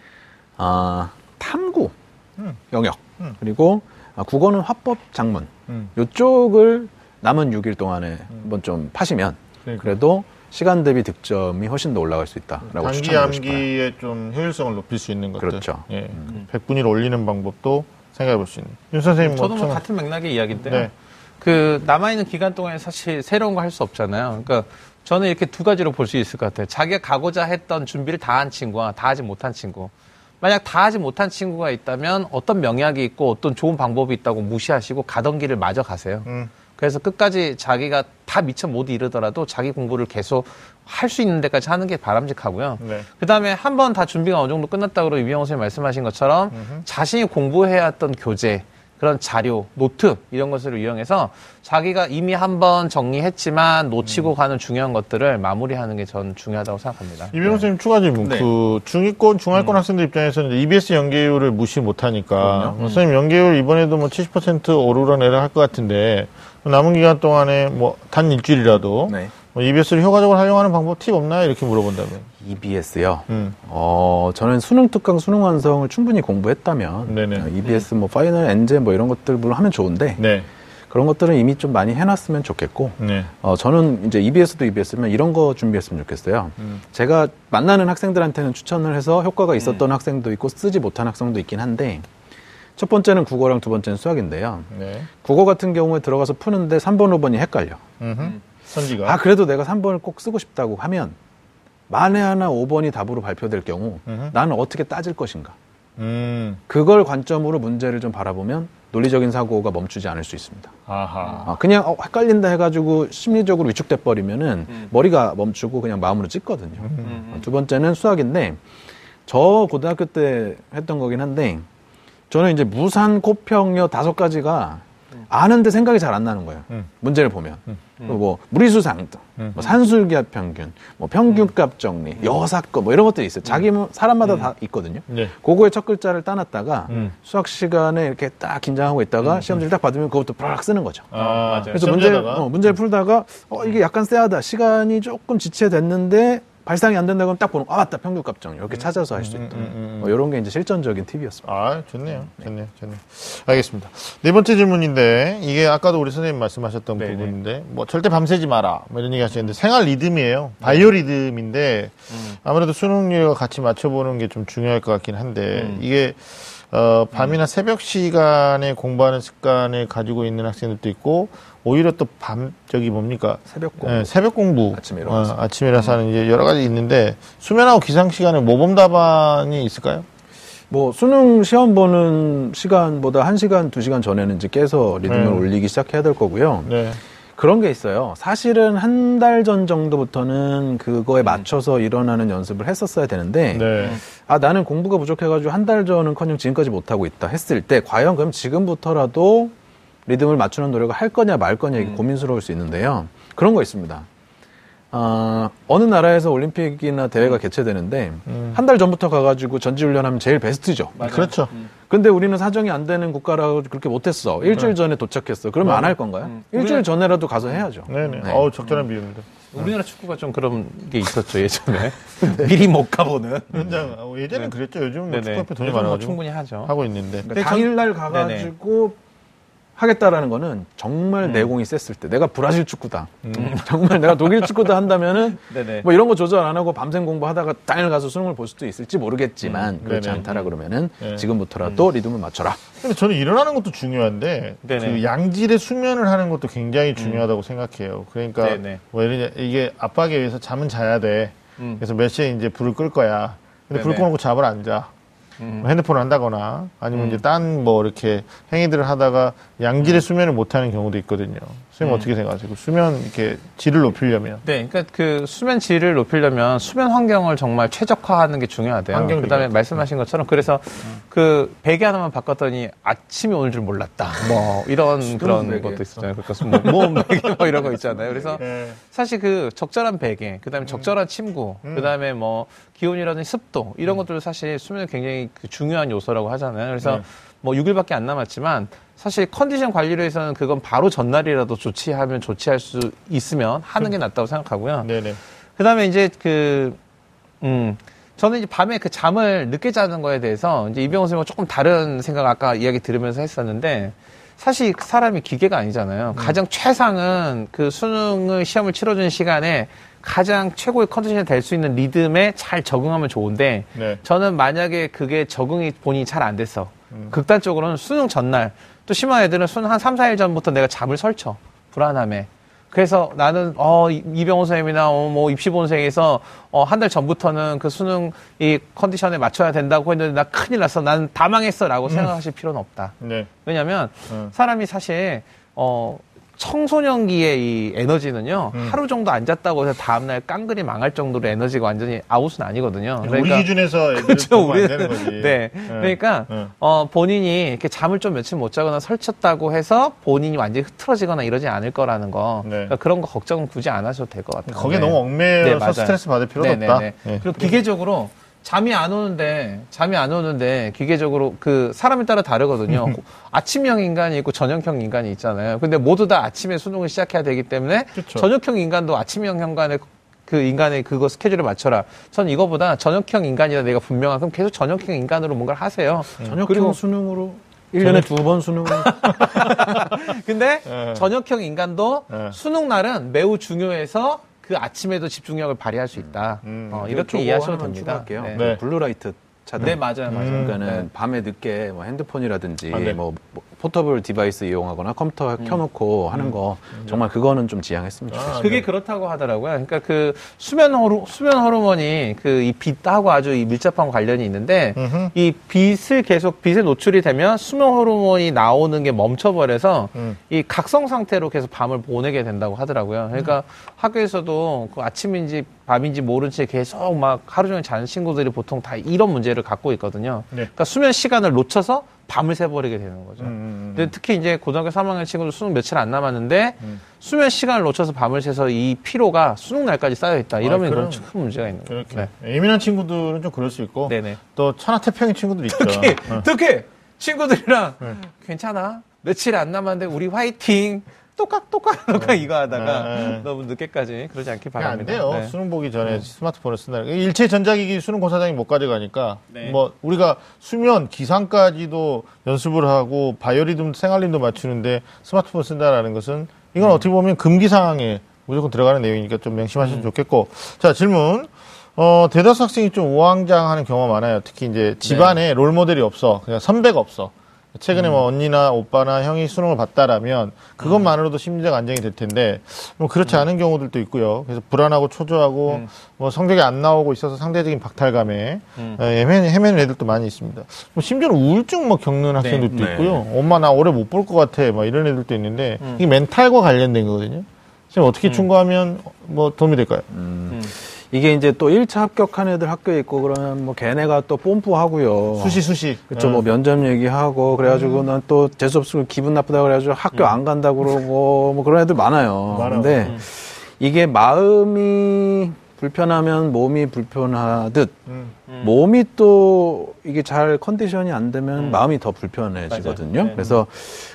Speaker 2: 아 탐구
Speaker 1: 음.
Speaker 2: 영역
Speaker 1: 음.
Speaker 2: 그리고 아, 국어는 화법 장문
Speaker 1: 음.
Speaker 2: 요쪽을 남은 6일 동안에 한번 좀 파시면
Speaker 1: 그러니까.
Speaker 2: 그래도 시간 대비 득점이 훨씬 더 올라갈 수 있다라고
Speaker 1: 단기
Speaker 2: 싶어요.
Speaker 1: 암기의 좀 효율성을 높일 수 있는 것들.
Speaker 2: 그렇죠.
Speaker 1: 예. 백분위를 올리는 방법도 생각해 볼 수 있는. 윤 선생님 뭐
Speaker 3: 저도 뭐
Speaker 1: 좀-
Speaker 3: 같은 맥락의 이야기인데요.
Speaker 1: 네.
Speaker 3: 그 남아 있는 기간 동안에 사실 새로운 거 할 수 없잖아요. 그러니까 저는 이렇게 두 가지로 볼 수 있을 것 같아요. 자기가 가고자 했던 준비를 다 한 친구와 다 하지 못한 친구. 만약 다 하지 못한 친구가 있다면 어떤 명약이 있고 어떤 좋은 방법이 있다고 무시하시고 가던 길을 마저 가세요.
Speaker 1: 음.
Speaker 3: 그래서 끝까지 자기가 다 미처 못 이르더라도 자기 공부를 계속 할 수 있는 데까지 하는 게 바람직하고요.
Speaker 1: 네.
Speaker 3: 그 다음에 한 번 다 준비가 어느 정도 끝났다고 이병호 선생님 말씀하신 것처럼 자신이 공부해왔던 교재, 그런 자료, 노트 이런 것을 이용해서 자기가 이미 한번 정리했지만 놓치고 가는 중요한 것들을 마무리하는 게 전 중요하다고 생각합니다.
Speaker 1: 이병호 선생님 추가 질문.
Speaker 2: 네.
Speaker 1: 그 중위권, 중하위권 학생들 입장에서는 EBS 연계율을 무시 못하니까 선생님 연계율 이번에도 뭐 70% 오르락 내리락 할 것 같은데 남은 기간 동안에 뭐 단 일주일이라도
Speaker 2: 네.
Speaker 1: 뭐 EBS를 효과적으로 활용하는 방법 팁 없나요? 이렇게 물어본다면.
Speaker 2: EBS요.
Speaker 1: 음.
Speaker 2: 어, 저는 수능 특강, 수능 완성을 충분히 공부했다면
Speaker 1: 네네.
Speaker 2: 어, EBS 뭐 파이널 엔제 뭐 이런 것들 물론 하면 좋은데
Speaker 1: 네.
Speaker 2: 그런 것들은 이미 좀 많이 해놨으면 좋겠고
Speaker 1: 네.
Speaker 2: 어, 저는 이제 EBS도 EBS면 이런 거 준비했으면 좋겠어요.
Speaker 1: 음.
Speaker 2: 제가 만나는 학생들한테는 추천을 해서 효과가 있었던 학생도 있고 쓰지 못한 학생도 있긴 한데 첫 번째는 국어랑 두 번째는 수학인데요.
Speaker 1: 네.
Speaker 2: 국어 같은 경우에 들어가서 푸는데 3번, 5번이 헷갈려.
Speaker 1: 음흠. 선지가.
Speaker 2: 아, 그래도 내가 3번을 꼭 쓰고 싶다고 하면 만에 하나 5번이 답으로 발표될 경우
Speaker 1: 음흠.
Speaker 2: 나는 어떻게 따질 것인가.
Speaker 1: 음.
Speaker 2: 그걸 관점으로 문제를 좀 바라보면 논리적인 사고가 멈추지 않을 수 있습니다.
Speaker 1: 아하.
Speaker 2: 아, 그냥 어, 헷갈린다 해가지고 심리적으로 위축돼 버리면은 머리가 멈추고 그냥 마음으로 찍거든요. 어, 두 번째는 수학인데 저 고등학교 때 했던 거긴 한데 저는 이제 무산 코평여 다섯 가지가 아는데 생각이 잘 안 나는 거예요.
Speaker 1: 음.
Speaker 2: 문제를 보면 그리고 뭐 무리수 상 등,
Speaker 1: 음.
Speaker 2: 뭐 산술기압 평균, 뭐 평균값 정리, 여사건 뭐 이런 것들이 있어요. 자기 뭐 사람마다 다 있거든요.
Speaker 1: 네.
Speaker 2: 그거의 첫 글자를 따놨다가
Speaker 1: 음.
Speaker 2: 수학 시간에 이렇게 딱 긴장하고 있다가 시험지를 딱 받으면 그것부터 팍 쓰는 거죠.
Speaker 1: 아,
Speaker 2: 그래서
Speaker 1: 시험지에다가?
Speaker 2: 어, 문제를 풀다가 어, 이게 약간 쎄하다. 시간이 조금 지체됐는데 발상이 안 된다 그러면 딱 보는 거, 아 맞다 평균 값 정리 이렇게 찾아서 할 수 있다.
Speaker 1: 음, 음, 음.
Speaker 2: 뭐 이런 게 이제 실전적인 팁이었습니다.
Speaker 1: 아, 좋네요. 좋네요. 좋네요. 알겠습니다. 네 번째 질문인데, 이게 아까도 우리 선생님 말씀하셨던
Speaker 3: 네네.
Speaker 1: 부분인데, 뭐, 절대 밤새지 마라. 뭐 이런 얘기 하시는데, 생활 리듬이에요. 바이오 리듬인데, 아무래도 수능률과 같이 맞춰보는 게 좀 중요할 것 같긴 한데, 이게, 어, 밤이나 새벽 시간에 공부하는 습관을 가지고 있는 학생들도 있고, 오히려 또 밤, 저기 뭡니까?
Speaker 2: 새벽 공부.
Speaker 1: 네, 새벽 공부.
Speaker 2: 아침에 일어나서.
Speaker 1: 어, 아침에 일어나서 하는 이제 여러 가지 있는데, 수면하고 기상 시간에 모범 답안이 있을까요?
Speaker 2: 뭐 수능 시험 보는 시간보다 한 시간 두 시간 전에는 이제 깨서 리듬을
Speaker 1: 네.
Speaker 2: 올리기 시작해야 될 거고요.
Speaker 1: 네.
Speaker 2: 그런 게 있어요. 사실은 한 달 전 정도부터는 그거에 맞춰서 일어나는 연습을 했었어야 되는데
Speaker 1: 네.
Speaker 2: 아 나는 공부가 부족해가지고 한 달 전은커녕 지금까지 못하고 있다 했을 때 과연 그럼 지금부터라도 리듬을 맞추는 노력을 할 거냐 말 거냐 이게 고민스러울 수 있는데요. 그런 거 있습니다. 아, 어느 나라에서 올림픽이나 대회가 개최되는데 한달 전부터 가가지고 전지훈련하면 제일 베스트죠.
Speaker 1: 그렇죠.
Speaker 2: 근데 우리는 사정이 안 되는 국가라고 그렇게 못했어. 일주일 전에 도착했어. 그러면 안 할 건가요? 일주일 전에라도 가서 해야죠.
Speaker 1: 네네.
Speaker 2: 네.
Speaker 1: 어우, 적절한 비유입니다.
Speaker 3: 우리나라 축구가 좀 그런 게 있었죠 예전에 미리 못 가보는.
Speaker 1: 현장, 어, 예전엔 그랬죠. 요즘은 뭐
Speaker 3: 네네.
Speaker 1: 축구협회 돈이
Speaker 3: 뭐
Speaker 1: 많아가지고.
Speaker 3: 충분히 하죠.
Speaker 1: 하고 있는데.
Speaker 2: 그러니까 당일날 가가지고 하겠다라는 거는 정말
Speaker 3: 음.
Speaker 2: 내공이 셌을 때 내가 브라질 축구다 정말 내가 독일 축구다 한다면은. 뭐 이런 거 조절 안 하고 밤샘 공부하다가 당일 가서 수능을 볼 수도 있을지 모르겠지만 그렇지
Speaker 1: 네네.
Speaker 2: 않다라 그러면은
Speaker 1: 네.
Speaker 2: 지금부터라도 리듬을 맞춰라
Speaker 1: 근데 저는 일어나는 것도 중요한데
Speaker 3: 네네.
Speaker 1: 그 양질의 수면을 하는 것도 굉장히 중요하다고 생각해요. 그러니까. 뭐 이게 압박에 의해서 잠은 자야 돼.
Speaker 3: 음.
Speaker 1: 그래서 몇 시에 이제 불을 끌 거야. 근데 불
Speaker 3: 네네.
Speaker 1: 꺼놓고 잠을 안 자.
Speaker 3: 음.
Speaker 1: 뭐 핸드폰을 한다거나 아니면
Speaker 3: 음.
Speaker 1: 이제 딴 뭐 이렇게 행위들을 하다가 양질의 수면을 못 하는 경우도 있거든요. 선생님
Speaker 3: 음.
Speaker 1: 어떻게 생각하세요? 그 수면 이렇게 질을 높이려면
Speaker 3: 네, 그러니까 그 수면 질을 높이려면 수면 환경을 정말 최적화하는 게 중요하대요.
Speaker 1: 환경
Speaker 3: 그다음에. 말씀하신 것처럼 그래서 그 베개 하나만 바꿨더니 아침이 오는 줄 몰랐다. 뭐 이런 그런
Speaker 2: 베개.
Speaker 3: 것도 있었잖아요. 그러니까 뭐, 모험 베개 뭐 이런 거 있잖아요. 그래서
Speaker 1: 네.
Speaker 3: 사실 그 적절한 베개, 그다음에 적절한 침구, 그다음에 뭐 기온이라든지 습도 이런 것들도 사실 수면에 굉장히 그 중요한 요소라고 하잖아요. 그래서
Speaker 1: 네.
Speaker 3: 뭐 6일밖에 안 남았지만 사실 컨디션 관리를 해서는 그건 바로 전날이라도 조치하면 조치할 수 있으면 하는 게 낫다고 생각하고요.
Speaker 1: 네네.
Speaker 3: 그다음에 이제 그, 음, 저는 이제 밤에 그 잠을 늦게 자는 거에 대해서 이제 이병호 선생님과 조금 다른 생각 아까 이야기 들으면서 했었는데 사실 사람이 기계가 아니잖아요. 가장 최상은 그 수능을 시험을 치러주는 시간에 가장 최고의 컨디션이 될 수 있는 리듬에 잘 적응하면 좋은데
Speaker 1: 네.
Speaker 3: 저는 만약에 그게 적응이 본인이 잘안 됐어. 극단적으로는 수능 전날 또 심한 애들은 수능 한 3, 4일 전부터 내가 잠을 설쳐. 불안함에. 그래서 나는 어 이- 이병호 선생님이나 어, 뭐 입시 본생에서 어, 한 달 전부터는 그 수능 이 컨디션에 맞춰야 된다고 했는데 나 큰일 났어. 나는 다 망했어라고 생각하실 필요는 없다.
Speaker 1: 네.
Speaker 3: 왜냐하면
Speaker 1: 음.
Speaker 3: 사람이 사실 어 청소년기의 이 에너지는요
Speaker 1: 음.
Speaker 3: 하루 정도 안 잤다고 해서 다음날 깡그리 망할 정도로 에너지가 완전히 아웃은 아니거든요.
Speaker 1: 우리 기준에서
Speaker 3: 그렇죠.
Speaker 1: 되는 거지.
Speaker 3: 네. 그러니까
Speaker 1: 네.
Speaker 3: 어, 본인이 이렇게 잠을 좀 며칠 못 자거나 설쳤다고 해서 본인이 완전히 흐트러지거나 이러지 않을 거라는 거.
Speaker 1: 네.
Speaker 3: 그러니까 그런 거 걱정은 굳이 안 하셔도 될 것 같아요.
Speaker 1: 거기에
Speaker 3: 네.
Speaker 1: 너무 얽매여서
Speaker 3: 네.
Speaker 1: 스트레스 받을 필요는
Speaker 3: 네,
Speaker 1: 없다.
Speaker 3: 네, 네.
Speaker 1: 네.
Speaker 3: 그리고 기계적으로 잠이 안 오는데 잠이 안 오는데 기계적으로 그 사람에 따라 다르거든요. 아침형 인간이 있고 저녁형 인간이 있잖아요. 근데 모두 다 아침에 수능을 시작해야 되기 때문에
Speaker 1: 그쵸.
Speaker 3: 저녁형 인간도 아침형 인간의 그 인간의 그거 스케줄을 맞춰라. 전 이거보다 저녁형 인간이다 내가 분명한 그럼 계속 저녁형 인간으로 뭔가를 하세요.
Speaker 2: 저녁형
Speaker 3: 그리고-
Speaker 2: 수능으로 1년에 두 번 수능을
Speaker 3: 근데
Speaker 1: 네.
Speaker 3: 저녁형 인간도
Speaker 1: 네.
Speaker 3: 수능 날은 매우 중요해서 그 아침에도 집중력을 발휘할 수 있다.
Speaker 1: 음.
Speaker 3: 어,
Speaker 2: 저거
Speaker 3: 이렇게 이해하셔도 됩니다. 네.
Speaker 1: 네.
Speaker 2: blue light 차단.
Speaker 3: 네, 맞아요, 맞아요.
Speaker 1: 음.
Speaker 2: 그러니까는
Speaker 3: 네.
Speaker 2: 밤에 늦게 뭐 핸드폰이라든지
Speaker 1: 아, 네.
Speaker 2: 뭐 portable device 이용하거나 컴퓨터 켜놓고 하는 거 정말 그거는 좀 지양했으면 좋겠어요.
Speaker 1: 아,
Speaker 3: 그게
Speaker 1: 네.
Speaker 3: 그렇다고 하더라고요. 그러니까 그 수면 호르 수면 호르몬이 그 이 빛하고 아주 이 밀접한 관련이 있는데
Speaker 1: 음흠.
Speaker 3: 이 빛을 계속 빛에 노출이 되면 수면 호르몬이 나오는 게 멈춰버려서
Speaker 1: 음.
Speaker 3: 이 각성 상태로 계속 밤을 보내게 된다고 하더라고요. 그러니까 학교에서도 그 아침인지 밤인지 모른 채 계속 막 하루 종일 자는 친구들이 보통 다 이런 문제를 갖고 있거든요.
Speaker 1: 네.
Speaker 3: 그러니까 수면 시간을 놓쳐서 밤을 새버리게 되는 거죠.
Speaker 1: 음, 음,
Speaker 3: 근데 특히 이제 고등학교 3학년 친구들 수능 며칠 안 남았는데
Speaker 1: 음.
Speaker 3: 수면 시간을 놓쳐서 밤을 새서 이 피로가 수능 날까지 쌓여 있다. 이러면
Speaker 1: 아, 그럼.
Speaker 3: 큰 문제가 있는 거예요.
Speaker 1: 그렇게 예민한 친구들은 좀 그럴 수 있고
Speaker 3: 네. 네네.
Speaker 1: 또 천하태평인 친구들 있죠.
Speaker 3: 특히
Speaker 1: 어.
Speaker 3: 특히 친구들이랑
Speaker 1: 네.
Speaker 3: 괜찮아 며칠 안 남았는데 우리 화이팅 똑깍 똑깍 똑깍 이거 하다가
Speaker 1: 네, 네.
Speaker 3: 너무 늦게까지 그러지 않길
Speaker 1: 그게 안
Speaker 3: 바랍니다.
Speaker 1: 돼요.
Speaker 3: 네.
Speaker 1: 수능 보기 전에 스마트폰을 쓴다는 거. 일체 전자기기 수능 고사장이 못 가져가니까
Speaker 3: 네.
Speaker 1: 뭐 우리가 수면 기상까지도 연습을 하고 바이오리듬 생활림도 맞추는데 스마트폰 쓴다라는 것은 이건 어떻게 보면 금기 사항에 무조건 들어가는 내용이니까 좀 명심하시면 좋겠고 자 질문 어 대다수 학생이 좀 우왕좌왕하는 경우가 많아요. 특히 이제 집안에 롤 모델이 없어, 그냥 선배가 없어. 최근에 뭐 언니나 오빠나 형이 수능을 봤다라면 그것만으로도 심리적 안정이 될 텐데 뭐 그렇지 않은 경우들도 있고요. 그래서 불안하고 초조하고
Speaker 3: 음.
Speaker 1: 뭐 성적이 안 나오고 있어서 상대적인 박탈감에
Speaker 3: 음.
Speaker 1: 에, 헤매는, 헤매는 애들도 많이 있습니다. 뭐 심지어는 우울증 뭐 겪는 학생들도
Speaker 2: 네.
Speaker 1: 있고요. 엄마 나 올해 못 볼 것 같아. 막 이런 애들도 있는데
Speaker 3: 음.
Speaker 1: 이게 멘탈과 관련된 거거든요. 지금 어떻게
Speaker 3: 음.
Speaker 1: 충고하면 뭐 도움이 될까요?
Speaker 2: 음. 이게 이제 또 1차 합격한 애들 학교에 있고 그러면 뭐 걔네가 또 뽐뿌하고요.
Speaker 1: 수시 수시.
Speaker 2: 그쵸,
Speaker 1: 어.
Speaker 2: 뭐 면접 얘기하고, 그래가지고 난또 재수없으면 기분 나쁘다 그래가지고 학교 안 간다고 그러고, 뭐 그런 애들 많아요.
Speaker 1: 많아.
Speaker 2: 근데
Speaker 3: 음.
Speaker 2: 이게 마음이 불편하면 몸이 불편하듯,
Speaker 1: 음.
Speaker 3: 음.
Speaker 2: 몸이 또 이게 잘 컨디션이 안 되면
Speaker 3: 음.
Speaker 2: 마음이 더 불편해지거든요.
Speaker 3: 네.
Speaker 2: 그래서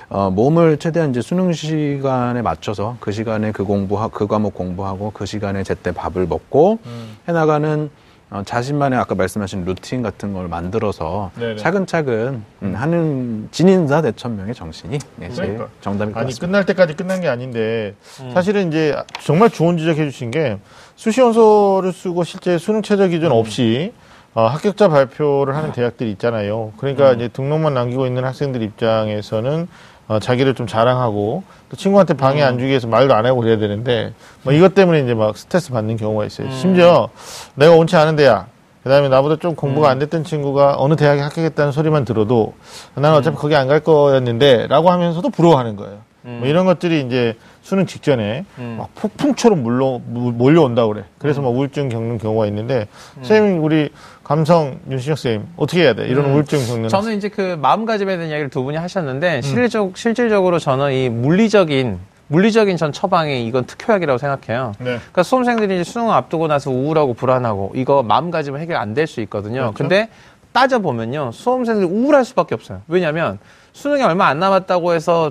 Speaker 2: 어, 몸을 최대한 이제 수능 시간에 맞춰서 그 시간에 그 공부 그 과목 공부하고 그 시간에 제때 밥을 먹고
Speaker 1: 음.
Speaker 2: 해나가는 어, 자신만의 아까 말씀하신 루틴 같은 걸 만들어서
Speaker 1: 네네.
Speaker 2: 차근차근 음, 하는 진인사 대천명의 정신이 네,
Speaker 1: 그러니까.
Speaker 2: 정답일 것
Speaker 1: 아니
Speaker 2: 같습니다.
Speaker 1: 끝날 때까지 끝난 게 아닌데 사실은 이제 정말 좋은 지적해 주신 게 수시 원서를 쓰고 실제 수능 최저 기준 없이 어, 합격자 발표를 하는 대학들이 있잖아요. 그러니까 이제 등록만 남기고 있는 학생들 입장에서는 어, 자기를 좀 자랑하고 또 친구한테 방해 안 주기 위해서 말도 안 하고 그래야 되는데 뭐 이것 때문에 이제 막 스트레스 받는 경우가 있어요. 심지어 내가 원치 않은 대학 그다음에 나보다 좀 공부가 안 됐던 친구가 어느 대학에 합격했다는 소리만 들어도 나는 어차피 거기 안 갈 거였는데라고 하면서도 부러워하는 거예요. 뭐 이런 것들이 이제 수능 직전에 막 폭풍처럼 물러, 물- 몰려온다 그래. 그래서 막 우울증 겪는 경우가 있는데 선생님 우리 감성 윤신혁 선생님 어떻게 해야 돼? 이런 우울증 겪는
Speaker 3: 저는 이제 그 마음가짐에 대한 이야기를 두 분이 하셨는데 실질적 실질적으로 저는 이 물리적인 물리적인 전 처방이 이건 특효약이라고 생각해요.
Speaker 1: 네.
Speaker 3: 그러니까 수험생들이 이제 수능 앞두고 나서 우울하고 불안하고 이거 마음가짐은 해결 안 될 수 있거든요.
Speaker 1: 그렇죠.
Speaker 3: 근데 따져 보면요, 수험생들이 우울할 수밖에 없어요. 왜냐하면 수능이 얼마 안 남았다고 해서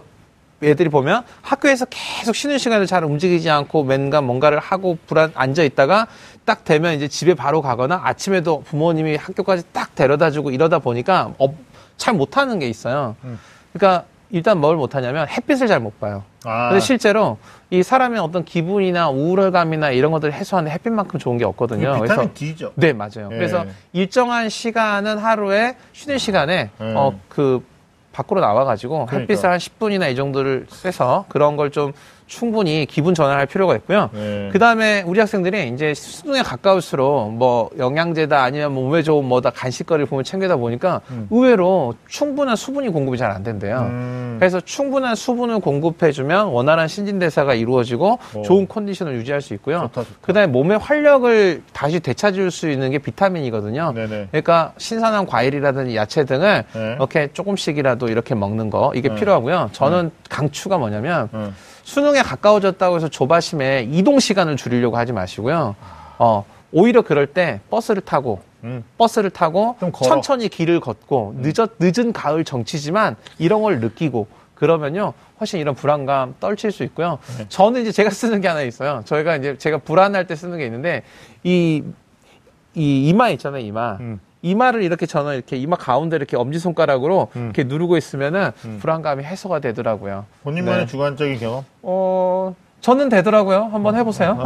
Speaker 3: 애들이 보면 학교에서 계속 쉬는 시간에 잘 움직이지 않고 맨가 뭔가를 하고 불안 앉아 있다가 딱 되면 이제 집에 바로 가거나 아침에도 부모님이 학교까지 딱 데려다 주고 이러다 보니까 어, 잘 못하는 게 있어요.
Speaker 1: 음.
Speaker 3: 그러니까 일단 뭘 못하냐면 햇빛을 잘 못 봐요.
Speaker 1: 아,
Speaker 3: 근데 실제로 이 사람의 어떤 기분이나 우울감이나 이런 것들을 해소하는 햇빛만큼 좋은 게 없거든요.
Speaker 1: 비타민 D죠.
Speaker 3: 네, 맞아요.
Speaker 1: 예.
Speaker 3: 그래서 일정한 시간은 하루에 쉬는 시간에
Speaker 1: 예.
Speaker 3: 어그 밖으로 나와가지고
Speaker 1: 그러니까.
Speaker 3: 햇빛을 한 10분이나 이 정도를 쐬서 그런 걸 좀 충분히 기분 전환할 필요가 있고요.
Speaker 1: 네.
Speaker 3: 그 다음에 우리 학생들이 이제 수능에 가까울수록 뭐 영양제다 아니면 뭐 몸에 좋은 뭐다 간식거리를 보면 챙겨다 보니까 의외로 충분한 수분이 공급이 잘 안 된대요.
Speaker 1: 음,
Speaker 3: 그래서 충분한 수분을 공급해주면 원활한 신진대사가 이루어지고
Speaker 1: 오.
Speaker 3: 좋은 컨디션을 유지할 수 있고요.
Speaker 1: 좋다.
Speaker 3: 그다음에 몸의 활력을 다시 되찾을 수 있는 게 비타민이거든요.
Speaker 1: 네네.
Speaker 3: 그러니까 신선한 과일이라든지 야채 등을
Speaker 1: 네.
Speaker 3: 이렇게 조금씩이라도 이렇게 먹는 거 이게
Speaker 1: 네.
Speaker 3: 필요하고요. 저는 강추가 뭐냐면
Speaker 1: 음.
Speaker 3: 수능에 가까워졌다고 해서 조바심에 이동 시간을 줄이려고 하지 마시고요. 어, 오히려 그럴 때 버스를 타고
Speaker 1: 음.
Speaker 3: 버스를 타고. 천천히 길을 걷고 늦었, 늦은 가을 정치지만 이런 걸 느끼고 그러면요 훨씬 이런 불안감 떨칠 수 있고요.
Speaker 1: 네.
Speaker 3: 저는 이제 제가 쓰는 게 하나 있어요. 저희가 이제 제가 불안할 때 쓰는 게 있는데 이, 이 이마 있잖아요, 이마.
Speaker 1: 음.
Speaker 3: 이마를 이렇게 저는 이렇게 이마 가운데 이렇게 엄지 손가락으로
Speaker 1: 음.
Speaker 3: 이렇게 누르고 있으면은 불안감이 해소가 되더라고요.
Speaker 1: 본인만의
Speaker 3: 네.
Speaker 1: 주관적인 경험?
Speaker 3: 어, 저는 되더라고요. 한번 해보세요.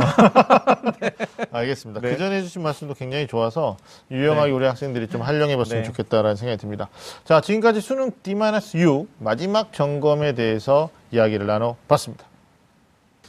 Speaker 1: 알겠습니다.
Speaker 3: 네.
Speaker 1: 그 전에 해주신 말씀도 굉장히 좋아서 유용하게 우리 학생들이 좀 활용해봤으면
Speaker 3: 네.
Speaker 1: 좋겠다라는 생각이 듭니다. 자, 지금까지 수능 D-6 마지막 점검에 대해서 이야기를 나눠봤습니다.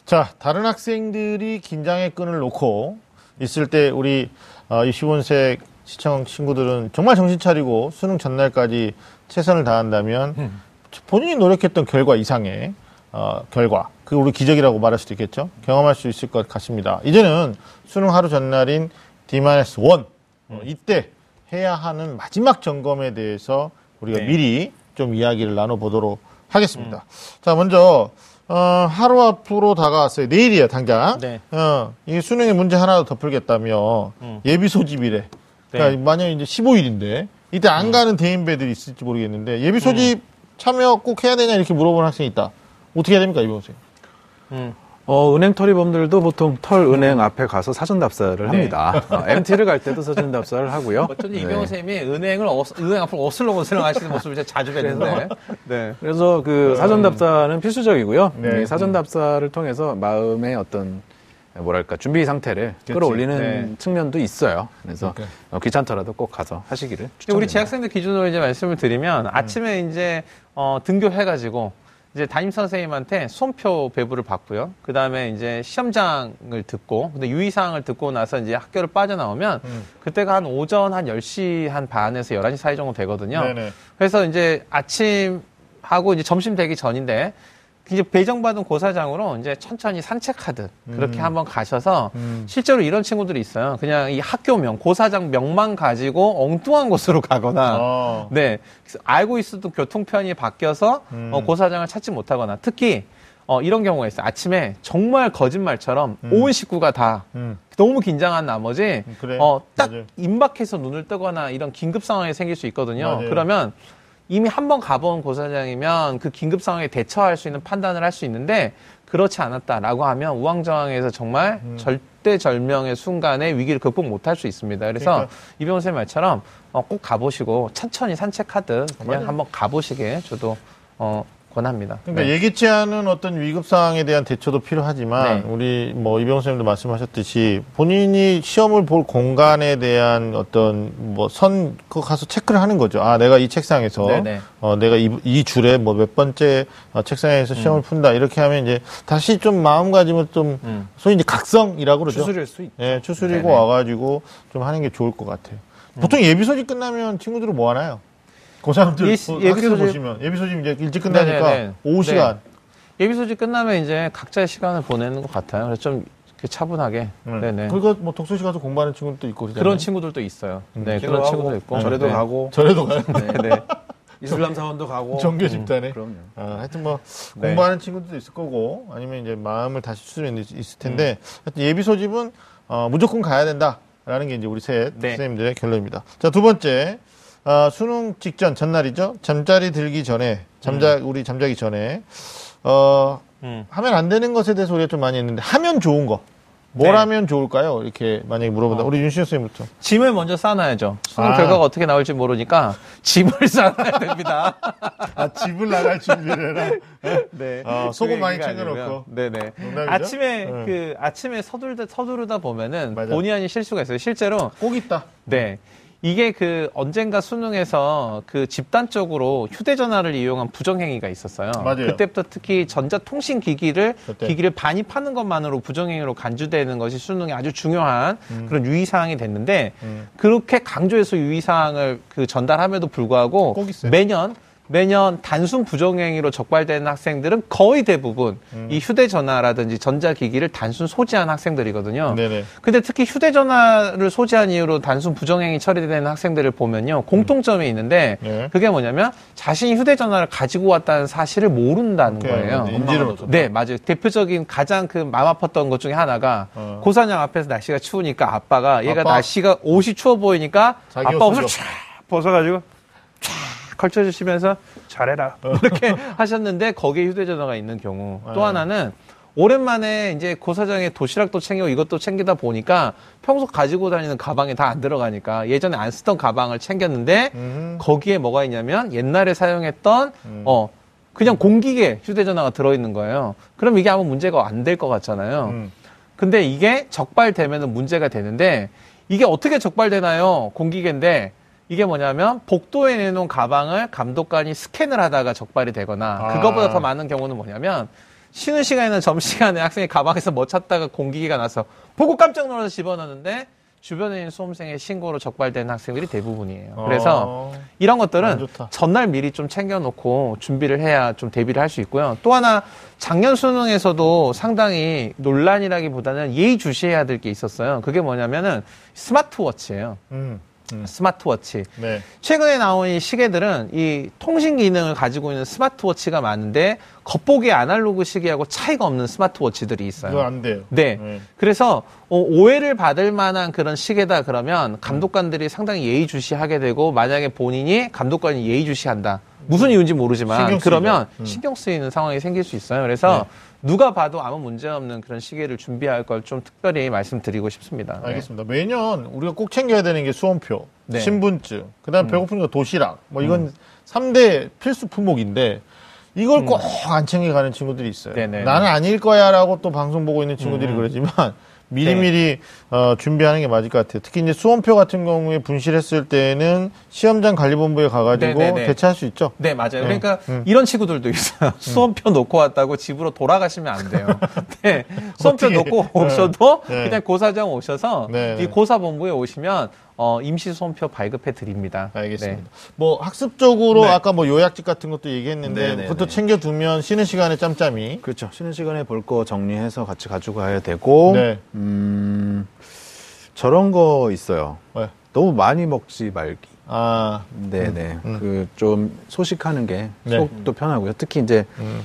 Speaker 1: 자, 다른 학생들이 긴장의 끈을 놓고 있을 때 우리 어, 65세 시청 친구들은 정말 정신 차리고 수능 전날까지 최선을 다한다면
Speaker 3: 음.
Speaker 1: 본인이 노력했던 결과 이상의 어, 결과, 그 우리 기적이라고 말할 수도 있겠죠. 경험할 수 있을 것 같습니다. 이제는 수능 하루 전날인 D-1 어, 이때 해야 하는 마지막 점검에 대해서 우리가
Speaker 3: 네.
Speaker 1: 미리 좀 이야기를 나눠보도록 하겠습니다. 자, 먼저 어, 하루 앞으로 다가왔어요. 내일이에요, 당장.
Speaker 3: 네.
Speaker 1: 어, 이 수능의 문제 하나 더 풀겠다며
Speaker 3: 음.
Speaker 1: 예비 소집이래. 그러니까
Speaker 3: 네.
Speaker 1: 만약에 이제 15일인데 이때 안 가는 대인배들이 있을지 모르겠는데 예비 소집 참여 꼭 해야 되냐 이렇게 물어보는 학생이 있다. 어떻게 해야 됩니까, 이번 생?
Speaker 3: 음.
Speaker 2: 어, 은행 털이범들도 보통 털 은행 앞에 가서 사전 답사를 합니다. 어, MT를 갈 때도 사전 답사를 하고요.
Speaker 3: 어쩐지
Speaker 2: 네.
Speaker 3: 이병호 쌤이 은행을 어, 은행 앞으로 어슬렁어슬렁 하시는 모습을 제가 자주 뵀는데. 네.
Speaker 2: 그래서 그 사전 답사는 필수적이고요.
Speaker 1: 네.
Speaker 2: 이 사전 답사를 통해서 마음의 어떤 뭐랄까 준비 상태를
Speaker 1: 그치.
Speaker 2: 끌어올리는
Speaker 3: 네.
Speaker 2: 측면도 있어요. 그래서. 어, 귀찮더라도 꼭 가서 하시기를
Speaker 3: 근데 우리
Speaker 2: 추천드립니다.
Speaker 3: 재학생들 기준으로 이제 말씀을 드리면 아침에 이제 어, 등교해가지고 이제 담임 선생님한테 손표 배부를 받고요. 그 다음에 이제 시험장을 듣고, 근데 유의사항을 듣고 나서 이제 학교를 빠져나오면
Speaker 1: 음.
Speaker 3: 그때가 한 오전 한 10시 한 반에서 11시 사이 정도 되거든요.
Speaker 1: 네네.
Speaker 3: 그래서 이제 아침하고 이제 점심 되기 전인데 이제 배정받은 고사장으로 이제 천천히 산책하듯 그렇게
Speaker 1: 음.
Speaker 3: 한번 가셔서
Speaker 1: 음.
Speaker 3: 실제로 이런 친구들이 있어요. 그냥 이 학교명, 고사장 명만 가지고 엉뚱한 곳으로 가거나
Speaker 1: 어.
Speaker 3: 네. 알고 있어도 교통편이 바뀌어서
Speaker 1: 음.
Speaker 3: 어, 고사장을 찾지 못하거나 특히 어, 이런 경우가 있어요. 아침에 정말 거짓말처럼
Speaker 1: 음.
Speaker 3: 온 식구가 다
Speaker 1: 음.
Speaker 3: 너무 긴장한 나머지
Speaker 1: 그래.
Speaker 3: 어, 딱
Speaker 1: 맞아요.
Speaker 3: 임박해서 눈을 뜨거나 이런 긴급 상황이 생길 수 있거든요.
Speaker 1: 맞아요.
Speaker 3: 그러면 이미 한 번 가본 고사장이면 그 긴급 상황에 대처할 수 있는 판단을 할 수 있는데 그렇지 않았다라고 하면 우왕좌왕해서 정말
Speaker 1: 음.
Speaker 3: 절, 절대절명의 순간에 위기를 극복 못할 수 있습니다. 그래서
Speaker 1: 그러니까.
Speaker 3: 이병헌 선생님 말처럼 어, 꼭 가보시고 천천히 산책하듯 그냥. 한번 가보시게 저도 어, 권합니다.
Speaker 1: 그러니까
Speaker 3: 네.
Speaker 1: 예기치 않은 어떤 위급 상황에 대한 대처도 필요하지만
Speaker 3: 네.
Speaker 1: 우리 뭐 이병호 선생님도 말씀하셨듯이 본인이 시험을 볼 공간에 대한 어떤 뭐선 그 가서 체크를 하는 거죠. 아 내가 이 책상에서
Speaker 3: 네네.
Speaker 1: 어 내가 이, 이 줄에 뭐 몇 번째 어, 책상에서 시험을 푼다 이렇게 하면 이제 다시 좀 마음가짐을 좀
Speaker 3: 음.
Speaker 1: 소위 이제 각성이라고 그러죠.
Speaker 2: 추스릴 수 있.
Speaker 1: 예, 추스리고
Speaker 3: 네네.
Speaker 1: 와가지고 좀 하는 게 좋을 것 같아요. 보통 예비 소집 끝나면 친구들은 뭐 하나요? 고3들
Speaker 3: 예-
Speaker 1: 뭐
Speaker 3: 예비 소집-
Speaker 1: 보시면 예비 소집 이제 일찍 끝나니까
Speaker 3: 네네네.
Speaker 1: 오후
Speaker 3: 네.
Speaker 1: 시간
Speaker 3: 예비 소집 끝나면 이제 각자의 시간을 보내는 것 같아요. 그래서 좀 이렇게 차분하게. 네네.
Speaker 1: 그리고 뭐 독서실 가서 공부하는 친구들도 있고 그러잖아요.
Speaker 3: 그런 친구들도 있어요. 네, 그런 친구도 있고.
Speaker 2: 절에도
Speaker 3: 네.
Speaker 2: 가고
Speaker 1: 절에도 가요.
Speaker 3: 네, 네.
Speaker 2: 이슬람 사원도 가고
Speaker 1: 정교 집단에.
Speaker 2: 그럼요.
Speaker 1: 아, 하여튼 뭐
Speaker 3: 네.
Speaker 1: 공부하는 친구들도 있을 거고 아니면 이제 마음을 다시 데 있을 텐데
Speaker 3: 음.
Speaker 1: 하여튼 예비 소집은 어, 무조건 가야 된다라는 게 이제 우리 셋
Speaker 3: 네.
Speaker 1: 선생님들의 결론입니다. 자 두 번째 아, 수능 직전 전날이죠. 잠자리 들기 전에 잠자 우리 잠자기 전에 어,
Speaker 3: 음.
Speaker 1: 하면 안 되는 것에 대해서 우리가 좀 많이 했는데 하면 좋은 거. 뭘
Speaker 3: 네.
Speaker 1: 하면 좋을까요? 이렇게 만약에 물어본다.
Speaker 3: 어.
Speaker 1: 우리 윤신 선생님부터.
Speaker 3: 짐을 먼저 싸놔야죠. 수능
Speaker 1: 아.
Speaker 3: 결과가 어떻게 나올지 모르니까 짐을 싸놔야 됩니다.
Speaker 1: 아, 집을 나갈 준비를 해라.
Speaker 3: 네.
Speaker 1: 어, 소금
Speaker 3: 그
Speaker 1: 많이 챙겨놓고.
Speaker 3: 네네.
Speaker 1: 농담이죠?
Speaker 3: 아침에
Speaker 1: 네.
Speaker 3: 그 아침에 서두르다 서두르다 보면은
Speaker 1: 맞아.
Speaker 3: 본의 아닌 실수가 있어요. 실제로
Speaker 1: 꼭 있다.
Speaker 3: 네. 이게 그 언젠가 수능에서 그 집단적으로 휴대전화를 이용한 부정행위가 있었어요.
Speaker 1: 맞아요.
Speaker 3: 그때부터 특히 전자통신기기를
Speaker 1: 그때.
Speaker 3: 기기를 반입하는 것만으로 부정행위로 간주되는 것이 수능에 아주 중요한 그런 유의사항이 됐는데
Speaker 1: 음.
Speaker 3: 그렇게 강조해서 유의사항을 그 전달함에도 불구하고
Speaker 1: 꼭 있어요.
Speaker 3: 매년 매년 단순 부정행위로 적발되는 학생들은 거의 대부분
Speaker 1: 음.
Speaker 3: 이 휴대전화라든지 전자기기를 단순 소지한 학생들이거든요.
Speaker 1: 네네.
Speaker 3: 근데 특히 휴대전화를 소지한 이유로 단순 부정행위 처리되는 학생들을 보면요. 공통점이 있는데
Speaker 1: 네.
Speaker 3: 그게 뭐냐면 자신이 휴대전화를 가지고 왔다는 사실을 모른다는
Speaker 1: 오케이.
Speaker 3: 거예요.
Speaker 1: 네, 인지를 못한다.
Speaker 3: 네, 맞아요. 대표적인 가장 그 마음 아팠던 것 중에 하나가
Speaker 1: 어.
Speaker 3: 고사장 앞에서 날씨가 추우니까 아빠가 얘가
Speaker 1: 아빠.
Speaker 3: 날씨가 옷이 추워 보이니까 아빠
Speaker 1: 옷을
Speaker 3: 쫙 벗어가지고 쫙 걸쳐주시면서 잘해라 이렇게 하셨는데 거기에 휴대전화가 있는 경우 또
Speaker 1: 네.
Speaker 3: 하나는 오랜만에 이제 고사장에 도시락도 챙겨 이것도 챙기다 보니까 평소 가지고 다니는 가방에 다 안 들어가니까 예전에 안 쓰던 가방을 챙겼는데
Speaker 1: 음.
Speaker 3: 거기에 뭐가 있냐면 옛날에 사용했던
Speaker 1: 음.
Speaker 3: 어 그냥 공기계 휴대전화가 들어있는 거예요. 그럼 이게 아무 문제가 안 될 것 같잖아요.
Speaker 1: 음.
Speaker 3: 근데 이게 적발되면 문제가 되는데 이게 어떻게 적발되나요? 공기계인데 이게 뭐냐면 복도에 내놓은 가방을 감독관이 스캔을 하다가 적발이 되거나
Speaker 1: 아.
Speaker 3: 그거보다 더 많은 경우는 뭐냐면 쉬는 시간이나 점심시간에 학생이 가방에서 뭐 찾다가 공기계가 나서 보고 깜짝 놀라서 집어넣는데 주변에 있는 수험생의 신고로 적발되는 학생들이 대부분이에요. 그래서
Speaker 1: 어.
Speaker 3: 이런
Speaker 1: 안
Speaker 3: 것들은. 전날 미리 좀 챙겨놓고 준비를 해야 좀 대비를 할 수 있고요. 또 하나 작년 수능에서도 상당히 논란이라기보다는 예의주시해야 될 게 있었어요. 그게 뭐냐면은 스마트워치예요.
Speaker 1: 음. 음.
Speaker 3: 스마트워치.
Speaker 1: 네.
Speaker 3: 최근에 나온 이 시계들은 이 통신 기능을 가지고 있는 스마트워치가 많은데 겉보기 아날로그 시계하고 차이가 없는 스마트워치들이 있어요.
Speaker 1: 그거 안 돼요.
Speaker 3: 네.
Speaker 1: 네.
Speaker 3: 그래서 어, 오해를 받을 만한 그런 시계다 그러면 감독관들이 상당히 예의주시하게 되고 만약에 본인이 감독관이 예의주시한다. 무슨 이유인지 모르지만
Speaker 1: 신경.
Speaker 3: 그러면
Speaker 1: 음.
Speaker 3: 신경 쓰이는 상황이 생길 수 있어요. 그래서 누가 봐도 아무 문제 없는 그런 시계를 준비할 걸 좀 특별히 말씀드리고 싶습니다. 네.
Speaker 1: 알겠습니다. 매년 우리가 꼭 챙겨야 되는 게 수험표,
Speaker 3: 네. 음.
Speaker 1: 신분증, 그다음 배고프니까 도시락. 뭐 이건 삼 3대 필수 품목인데 이걸 꼭 안 챙겨가는 친구들이 있어요.
Speaker 3: 음. 네네.
Speaker 1: 나는 아닐 거야라고 또 방송 보고 있는 친구들이
Speaker 3: 음.
Speaker 1: 그러지만 미리미리 어, 준비하는 게 맞을 것 같아요. 특히 이제 수험표 같은 경우에 분실했을 때는 시험장 관리본부에 가가지고
Speaker 3: 네네네.
Speaker 1: 대체할 수 있죠.
Speaker 3: 네, 맞아요.
Speaker 1: 네.
Speaker 3: 그러니까
Speaker 1: 음.
Speaker 3: 이런 친구들도 있어요. 수험표 놓고 왔다고 집으로 돌아가시면 안 돼요. 네. 수험표. 놓고 오셔도
Speaker 1: 네.
Speaker 3: 그냥 고사장 오셔서
Speaker 1: 네, 네.
Speaker 3: 이 고사본부에 오시면 어, 임시 수험표 발급해 드립니다.
Speaker 1: 알겠습니다. 뭐 학습적으로
Speaker 3: 네.
Speaker 1: 아까 뭐 요약집 같은 것도 얘기했는데
Speaker 2: 네네네.
Speaker 1: 그것도 챙겨두면 쉬는 시간에 짬짬이.
Speaker 2: 그렇죠. 쉬는 시간에 볼 거 정리해서 같이 가지고 가야 되고,
Speaker 1: 네.
Speaker 2: 음, 저런 거 있어요.
Speaker 1: 네.
Speaker 2: 너무 많이 먹지 말기.
Speaker 1: 아,
Speaker 2: 네네.
Speaker 1: 음.
Speaker 2: 그좀 소식하는 게
Speaker 1: 네.
Speaker 2: 속도 편하고요. 특히 이제
Speaker 1: 음.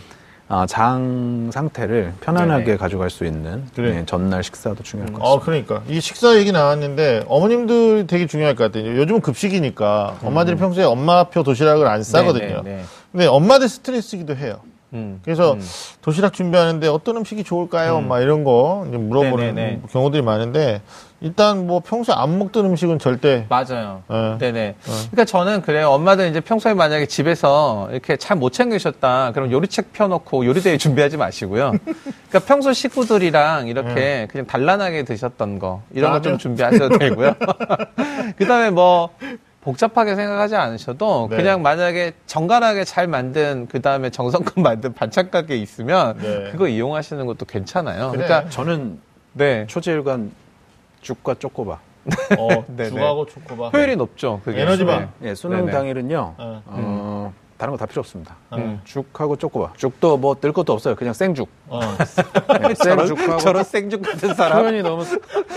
Speaker 2: 아, 장 상태를 편안하게
Speaker 3: 네네.
Speaker 2: 가져갈 수 있는
Speaker 1: 그래.
Speaker 2: 네, 전날 식사도 중요할 것
Speaker 1: 어,
Speaker 2: 같습니다.
Speaker 1: 그러니까. 이 식사 얘기 나왔는데, 어머님들 되게 중요할 것 같아요. 요즘은 급식이니까, 엄마들이 평소에 엄마표 도시락을 안 싸거든요.
Speaker 3: 네, 네, 네.
Speaker 1: 근데 엄마들 스트레스기도 해요.
Speaker 3: 음.
Speaker 1: 그래서
Speaker 3: 음.
Speaker 1: 도시락 준비하는데 어떤 음식이 좋을까요? 막 이런 거 이제 물어보는
Speaker 3: 네네네.
Speaker 1: 경우들이 많은데 일단 뭐 평소에 안 먹던 음식은 절대
Speaker 3: 맞아요.
Speaker 1: 예.
Speaker 3: 네네. 그러니까 저는 그래요. 엄마들 이제 평소에 만약에 집에서 이렇게 잘 못 챙기셨다. 그럼 요리책 펴놓고 요리대회 준비하지 마시고요. 그러니까 평소 식구들이랑 이렇게 그냥 단란하게 드셨던 거 이런 거 좀? 준비하셔도 되고요. 그다음에 뭐 복잡하게 생각하지 않으셔도
Speaker 1: 네.
Speaker 3: 그냥 만약에 정갈하게 잘 만든 그 다음에 정성껏 만든 반찬 가게 있으면
Speaker 1: 네.
Speaker 3: 그거 이용하시는 것도 괜찮아요.
Speaker 1: 그래.
Speaker 3: 그러니까
Speaker 2: 저는
Speaker 3: 네.
Speaker 2: 초지일관 죽과 쪼꼬바.
Speaker 1: 어,
Speaker 3: 네네.
Speaker 1: 죽하고 초코바
Speaker 3: 효율이 높죠. 그게.
Speaker 1: 에너지바.
Speaker 3: 네.
Speaker 2: 예, 수능. 당일은요.
Speaker 1: 어.
Speaker 2: 어, 다른 거 다 필요 없습니다.
Speaker 3: 음.
Speaker 2: 죽하고 쪼꼬바. 죽도 뭐 뜰 것도 없어요. 그냥 생죽.
Speaker 1: 어.
Speaker 2: 예, 생죽하고
Speaker 3: 저런 생죽 같은 사람.
Speaker 2: 표현이 너무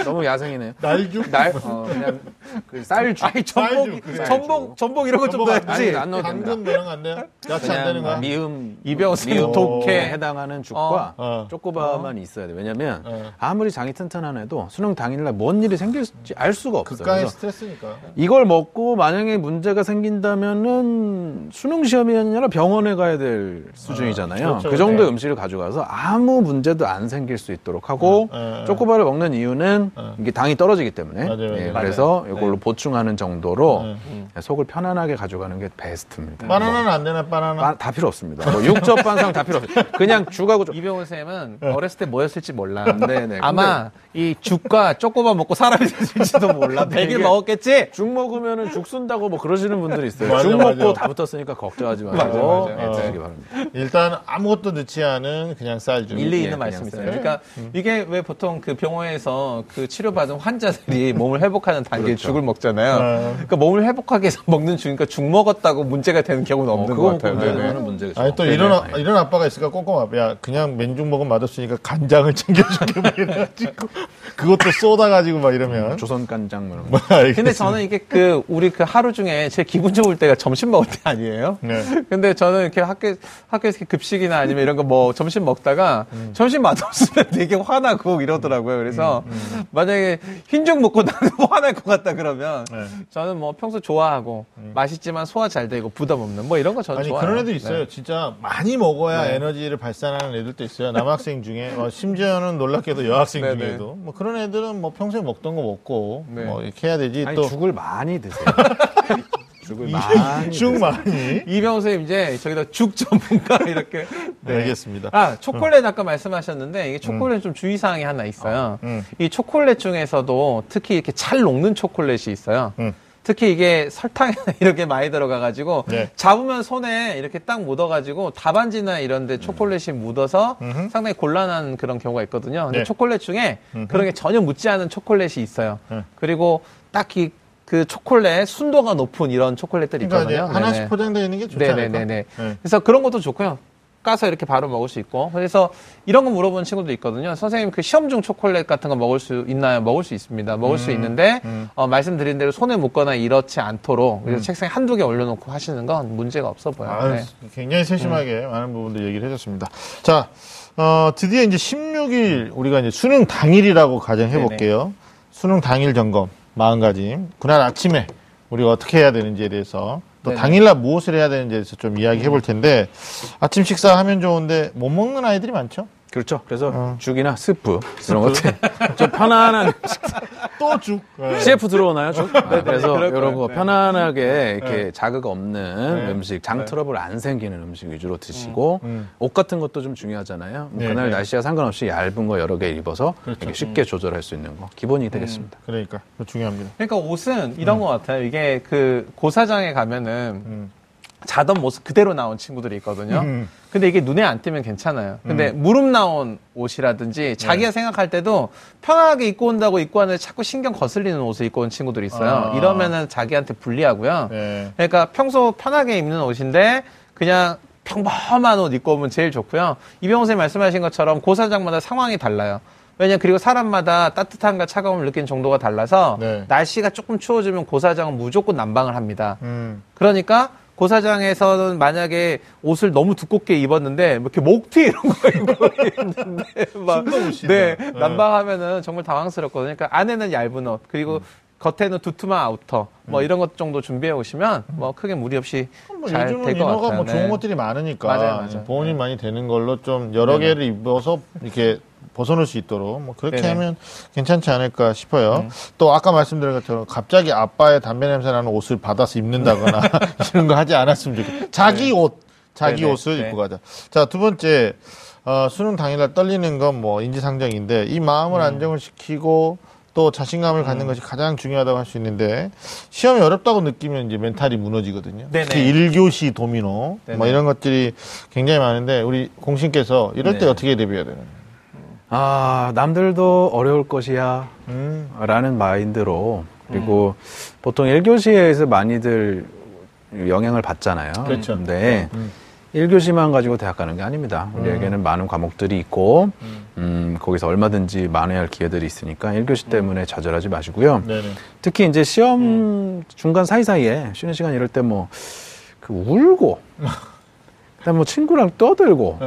Speaker 2: 너무 야생이네요.
Speaker 1: 날죽
Speaker 2: 날 어, 그냥 그 쌀죽.
Speaker 3: 아니 전복,
Speaker 1: 쌀죽, 그래.
Speaker 3: 전복, 전복 이런 거 좀
Speaker 1: 전복 안
Speaker 3: 넣어야지.
Speaker 2: 아니, 안 넣어도 됩니다.
Speaker 1: 당근 이런 거안 돼요? 야채 안 되는 거야?
Speaker 2: 미음
Speaker 3: 이병수
Speaker 2: 미음
Speaker 3: 독해.
Speaker 2: 해당하는 죽과
Speaker 1: 어. 어.
Speaker 2: 쪼꼬바만 있어야 돼. 왜냐면
Speaker 1: 어.
Speaker 2: 아무리 장이 튼튼한 애도 수능 당일날 뭔 일이 생길지 알 수가 없어요.
Speaker 1: 극강의
Speaker 2: 그래서
Speaker 1: 스트레스니까.
Speaker 2: 이걸 먹고 만약에 문제가 생긴다면은 수능 시험이 아니라 병원에 가야 될 수준이잖아요.
Speaker 1: 그렇죠.
Speaker 2: 그 정도 의
Speaker 3: 네.
Speaker 2: 음식을 가져가서 아무 문제도 안 생길 수 있도록 하고
Speaker 1: 어, 어.
Speaker 2: 쪼꼬바를 먹는 이유는
Speaker 1: 어.
Speaker 2: 이게 당이 떨어지기 때문에
Speaker 1: 맞아요,
Speaker 2: 예,
Speaker 1: 맞아요.
Speaker 2: 그래서 이걸로
Speaker 3: 네.
Speaker 2: 보충하는 정도로
Speaker 1: 어.
Speaker 2: 속을 편안하게 가져가는 게 베스트입니다.
Speaker 1: 바나나는 안 되나, 바나나?
Speaker 2: 바- 다 필요 없습니다. 뭐 육즙 반상 다 필요 없어요. 그냥 죽하고 쪼-
Speaker 3: 이병훈 쌤은 어렸을 때 뭐였을지 몰라.
Speaker 2: 네네.
Speaker 3: 아마 이 죽과 쪼꼬바 먹고 사람이 됐을지도 몰라.
Speaker 2: 근데
Speaker 3: 100일
Speaker 2: 이게-
Speaker 3: 먹었겠지?
Speaker 2: 죽 먹으면은 죽 쓴다고 뭐 그러시는 분들이 있어요.
Speaker 1: 맞아,
Speaker 2: 죽
Speaker 1: 맞아.
Speaker 2: 먹고 다 붙었으니까 걱정하지 마시고
Speaker 3: 맞아, 맞아.
Speaker 2: 예,
Speaker 1: 어.
Speaker 2: 드시기 바랍니다.
Speaker 1: 일리 아무것도 넣지 않은 그냥 쌀죽.
Speaker 3: 일리
Speaker 2: 예,
Speaker 3: 있는
Speaker 2: 그냥
Speaker 3: 말씀이세요.
Speaker 2: 쌤.
Speaker 3: 그러니까 이게 왜 보통 그 병원에서 그 치료받은 환자들이 몸을 회복하는 단계에
Speaker 2: 그렇죠.
Speaker 3: 죽을 먹잖아요.
Speaker 1: 어.
Speaker 3: 그러니까 몸을 회복하기 위해서 먹는 죽이니까 죽 먹었다고 문제가 되는 경우는 없는 것 같아요.
Speaker 2: 문제
Speaker 3: 네네.
Speaker 2: 는 문제가
Speaker 1: 아니 또
Speaker 2: 네네.
Speaker 1: 이런 아, 이런 아빠가 있으니까 꼼꼼하다. 야 그냥 맨죽 먹으면 맛없으니까 간장을 챙겨줄게 막 이래가지고 그것도 쏟아가지고 막 이러면
Speaker 2: 조선 간장 뭐.
Speaker 1: 뭐.
Speaker 3: 근데 저는 이게 그 우리 그 하루 중에 제일 기분 좋을 때가 점심 먹을 때 아니에요?
Speaker 1: 네.
Speaker 3: 근데 저는 이렇게 학교 학교에서 급식이나 아니면 이런 거 뭐 점심 먹다가
Speaker 1: 음.
Speaker 3: 점심 맛없으면 되게 화나고 이러더라고요. 그래서 만약에 흰죽 먹고 나는 화날 것 같다 그러면
Speaker 1: 네.
Speaker 3: 저는 뭐 평소 좋아하고 맛있지만 소화 잘 되고 부담 없는 뭐 이런 거 저는
Speaker 1: 아니
Speaker 3: 좋아요.
Speaker 1: 그런 애도 있어요.
Speaker 3: 네.
Speaker 1: 진짜 많이 먹어야
Speaker 3: 네.
Speaker 1: 에너지를 발산하는 애들도 있어요. 남학생 중에 어, 심지어는 놀랍게도 여학생
Speaker 3: 네,
Speaker 1: 중에도 뭐 그런 애들은 뭐 평소에 먹던 거 먹고
Speaker 3: 네.
Speaker 1: 뭐 이렇게 해야 되지
Speaker 2: 아니
Speaker 1: 또
Speaker 2: 죽을 많이 드세요. 죽을 많이
Speaker 1: 죽. 많이.
Speaker 3: 이병호 선생님 이제 저기다 죽 전문가 이렇게
Speaker 1: 네, 알겠습니다.
Speaker 3: 아, 초콜릿 아까 말씀하셨는데 이게 초콜릿 좀 주의 사항이 하나 있어요.
Speaker 1: 음.
Speaker 3: 이 초콜릿 중에서도 특히 이렇게 잘 녹는 초콜릿이 있어요.
Speaker 1: 음.
Speaker 3: 특히 이게 설탕이나 이렇게 많이 들어가가지고
Speaker 1: 네.
Speaker 3: 잡으면 손에 이렇게 딱 묻어가지고 답안지나 이런데 초콜릿이 묻어서
Speaker 1: 음흠.
Speaker 3: 상당히 곤란한 그런 경우가 있거든요. 근데
Speaker 1: 네.
Speaker 3: 초콜릿 중에
Speaker 1: 음흠.
Speaker 3: 그런 게 전혀 묻지 않은 초콜릿이 있어요.
Speaker 1: 네.
Speaker 3: 그리고 딱히 그 초콜릿 순도가 높은 이런 초콜릿들이
Speaker 1: 그러니까
Speaker 3: 있거든요.
Speaker 1: 하나씩. 포장되어 있는 게 좋지 않을까?
Speaker 3: 네. 그래서 그런 것도 좋고요. 까서 이렇게 바로 먹을 수 있고. 그래서 이런 거 물어보는 친구도 있거든요. 선생님 그 시험 중 초콜릿 같은 거 먹을 수 있나요? 먹을 수 있습니다. 먹을 수 있는데
Speaker 1: 음.
Speaker 3: 어, 말씀드린 대로 손에 묻거나 이렇지 않도록 그래서 책상에 한두 개 올려놓고 하시는 건 문제가 없어 보여요.
Speaker 1: 아유,
Speaker 3: 네.
Speaker 1: 굉장히 세심하게 많은 부분들 얘기를 해줬습니다. 자, 어, 드디어 이제 16일 우리가 이제 수능 당일이라고 가정해 볼게요. 수능 당일 점검, 마음가짐. 그날 아침에 우리가 어떻게 해야 되는지에 대해서 또
Speaker 3: 네네.
Speaker 1: 당일날 무엇을 해야 되는지에 대해서 좀 이야기해 볼 텐데 아침 식사하면 좋은데 못 먹는 아이들이 많죠?
Speaker 2: 그렇죠. 그래서
Speaker 1: 어.
Speaker 2: 죽이나 스프 이런 것들 좀 편안한
Speaker 1: 또 죽. 네.
Speaker 2: CF 들어오나요? 좀? 네, 그래서
Speaker 3: 거예요.
Speaker 2: 거 편안하게 이렇게
Speaker 1: 네.
Speaker 2: 자극 없는
Speaker 1: 네.
Speaker 2: 음식, 장 트러블 안 생기는 음식 위주로 드시고
Speaker 1: 음.
Speaker 2: 옷 같은 것도 좀 중요하잖아요. 뭐
Speaker 1: 네,
Speaker 2: 그날
Speaker 1: 네.
Speaker 2: 날씨와 상관없이 얇은 거 여러 개 입어서
Speaker 1: 그렇죠.
Speaker 2: 쉽게 조절할 수 있는 거 기본이 되겠습니다.
Speaker 1: 그러니까 그거 중요합니다.
Speaker 3: 그러니까 옷은 이런 것 같아요. 이게 그 고사장에 가면은
Speaker 1: 음.
Speaker 3: 자던 모습 그대로 나온 친구들이 있거든요.
Speaker 1: 음.
Speaker 3: 근데 이게 눈에 안 띄면 괜찮아요. 근데 무릎 나온 옷이라든지 자기가 생각할 때도 편하게 입고 온다고 입고 왔는데 자꾸 신경 거슬리는 옷을 입고 온 친구들이 있어요.
Speaker 1: 아.
Speaker 3: 이러면은 자기한테 불리하고요.
Speaker 1: 네.
Speaker 3: 그러니까 평소 편하게 입는 옷인데 그냥 평범한 옷 입고 오면 제일 좋고요. 이병호 선생님 말씀하신 것처럼 고사장마다 상황이 달라요. 왜냐 그리고 사람마다 따뜻함과 차가움을 느끼는 정도가 달라서
Speaker 1: 네.
Speaker 3: 날씨가 조금 추워지면 고사장은 무조건 난방을 합니다.
Speaker 1: 음.
Speaker 3: 그러니까 고사장에서는 만약에 옷을 너무 두껍게 입었는데 뭐 이렇게 목티 이런 거 입고 있는데 막
Speaker 1: 숨도 못 쉬죠.
Speaker 3: 네,
Speaker 1: 네.
Speaker 3: 난방하면은 정말 당황스럽거든요. 그러니까 안에는 얇은 옷 그리고 겉에는 두툼한 outer 뭐 이런 것 정도 준비해 오시면 뭐 크게 무리 없이 뭐잘
Speaker 1: 요즘은
Speaker 3: 될것
Speaker 1: inner가
Speaker 3: 같아요.
Speaker 1: 뭐 좋은
Speaker 3: 네.
Speaker 1: 것들이 많으니까
Speaker 3: 맞아요, 맞아요.
Speaker 1: 보온이
Speaker 3: 네.
Speaker 1: 많이 되는 걸로 좀 여러
Speaker 3: 네네.
Speaker 1: 개를 입어서 이렇게 벗어놓을 수 있도록 뭐 그렇게
Speaker 3: 네네.
Speaker 1: 하면 괜찮지 않을까 싶어요.
Speaker 3: 네.
Speaker 1: 또 아까 말씀드린 것처럼 갑자기 아빠의 담배 냄새 나는 옷을 받아서 입는다거나 이런 거 하지 않았으면 좋겠다. 자기 옷, 자기
Speaker 3: 네네.
Speaker 1: 옷을
Speaker 3: 네.
Speaker 1: 입고 가자. 자, 두 번째, 어, 수능 당일날 떨리는 건 뭐 인지상정인데 이 마음을
Speaker 3: 음.
Speaker 1: 안정을 시키고 또 자신감을 갖는 것이 가장 중요하다고 할 수 있는데 시험이 어렵다고 느끼면 이제 멘탈이 무너지거든요.
Speaker 3: 네네.
Speaker 1: 특히 1교시 도미노
Speaker 3: 네네.
Speaker 1: 뭐 이런 것들이 굉장히 많은데 우리 공신께서 이럴 때
Speaker 3: 네.
Speaker 1: 어떻게 대비해야 되나요?
Speaker 2: 아, 남들도 어려울 것이야.
Speaker 1: 음.
Speaker 2: 라는 마인드로 그리고 보통 1교시에서 많이들 영향을 받잖아요.
Speaker 1: 그렇죠.
Speaker 2: 근데
Speaker 1: 음.
Speaker 2: 1교시만 가지고 대학 가는 게 아닙니다. 우리에게는 많은 과목들이 있고 음, 거기서 얼마든지 만회할 기회들이 있으니까 1교시 때문에 좌절하지 마시고요.
Speaker 1: 네네.
Speaker 2: 특히 이제 시험 중간 사이사이에 쉬는 시간 이럴 때 뭐 그 울고 그다음 뭐 친구랑 떠들고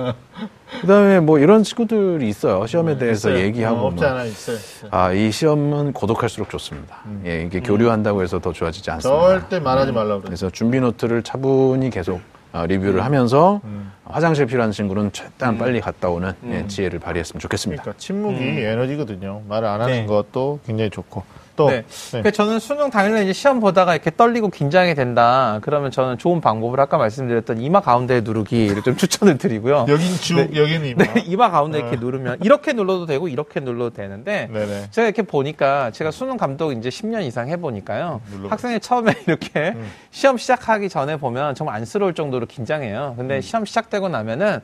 Speaker 2: 그다음에 뭐 이런 친구들이 있어요. 시험에 대해서
Speaker 1: 네, 있어요.
Speaker 2: 얘기하고
Speaker 1: 어, 없지
Speaker 2: 뭐.
Speaker 1: 않아 있어요. 있어요.
Speaker 2: 아, 이 시험은 고독할수록 좋습니다. 예, 이게 교류한다고 해서 더 좋아지지 않습니다.
Speaker 1: 절대 말하지 말라고 그래요.
Speaker 2: 그래서 준비 노트를 차분히 계속 어, 리뷰를 하면서
Speaker 1: 음.
Speaker 2: 화장실 필요한 친구는 최대한 빨리 갔다 오는 예, 지혜를 발휘했으면 좋겠습니다.
Speaker 1: 그러니까 침묵이 에너지거든요. 말을 안 하는
Speaker 3: 네.
Speaker 1: 것도 굉장히 좋고 또
Speaker 3: 네. 그러니까 저는 수능 당일날 이제 시험 보다가 이렇게 떨리고 긴장이 된다. 그러면 저는 좋은 방법을 아까 말씀드렸던 이마 가운데 누르기를 좀 추천을 드리고요.
Speaker 1: 여긴 쭉 여기는 이마.
Speaker 3: 네, 이마 가운데 이렇게
Speaker 1: 어.
Speaker 3: 누르면 이렇게 눌러도 되고 이렇게 눌러도 되는데
Speaker 1: 네네.
Speaker 3: 제가 이렇게 보니까 제가 수능 감독 이제 10년 이상 해보니까요. 학생이 처음에 이렇게
Speaker 1: 음.
Speaker 3: 시험 시작하기 전에 보면 정말 안쓰러울 정도로 긴장해요. 근데
Speaker 1: 음.
Speaker 3: 시험 시작되고 나면은 거-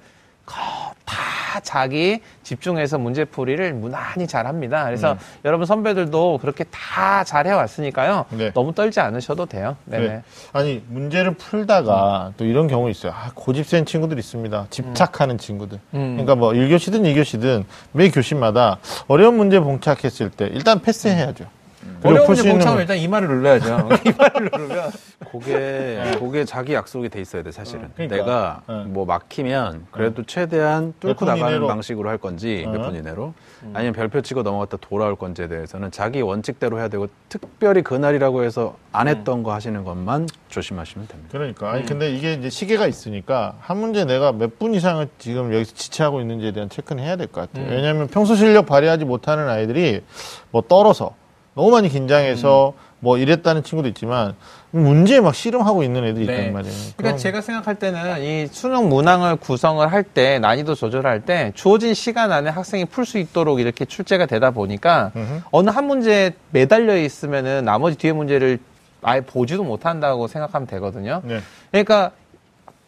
Speaker 3: 다 자기 집중해서 문제풀이를 무난히 잘 합니다. 그래서
Speaker 1: 음.
Speaker 3: 여러분 선배들도 그렇게 다 잘 해왔으니까
Speaker 1: 네.
Speaker 3: 너무 떨지 않으셔도 돼요. 네네.
Speaker 1: 그래. 아니 문제를 풀다가 또 이런 경우 있어요. 아, 고집 센 친구들 있습니다. 집착하는 친구들.
Speaker 3: 음.
Speaker 1: 그러니까 뭐 1교시든 2교시든 매 교시마다 어려운 문제 봉착했을 때 일단 패스해야죠.
Speaker 3: 어려운
Speaker 1: 풀
Speaker 3: 문제
Speaker 1: 문-
Speaker 3: 일단 이마를 눌러야죠. 이마를 누르면
Speaker 2: 그게 그게 자기 약속이 돼 있어야 돼 사실은.
Speaker 1: 그러니까.
Speaker 2: 내가
Speaker 1: 어.
Speaker 2: 뭐 막히면 그래도 최대한
Speaker 1: 몇
Speaker 2: 뚫고
Speaker 1: 분
Speaker 2: 나가는
Speaker 1: 이내로.
Speaker 2: 방식으로 할 건지
Speaker 1: 어.
Speaker 2: 몇분 이내로 아니면 별표 치고 넘어갔다 돌아올 건지에 대해서는 자기 원칙대로 해야 되고 특별히 그날이라고 해서 안 했던 거 하시는 것만 조심하시면 됩니다.
Speaker 1: 그러니까 아니 근데 이게 이제 시계가 있으니까 한 문제 내가 몇 분 이상을 지금 여기서 지체하고 있는지에 대한 체크는 해야 될 것 같아요. 왜냐하면 평소 실력 발휘하지 못하는 아이들이 뭐 떨어서 너무 많이 긴장해서 뭐 이랬다는 친구도 있지만 문제에 막 씨름하고 있는 애들이
Speaker 3: 네.
Speaker 1: 있단 말이에요.
Speaker 3: 그러니까 제가 생각할 때는 이 수능 문항을 구성을 할 때 난이도 조절할 때 주어진 시간 안에 학생이 풀 수 있도록 이렇게 출제가 되다 보니까
Speaker 1: 음흠.
Speaker 3: 어느 한 문제에 매달려 있으면은 나머지 뒤에 문제를 아예 보지도 못한다고 생각하면 되거든요.
Speaker 1: 네.
Speaker 3: 그러니까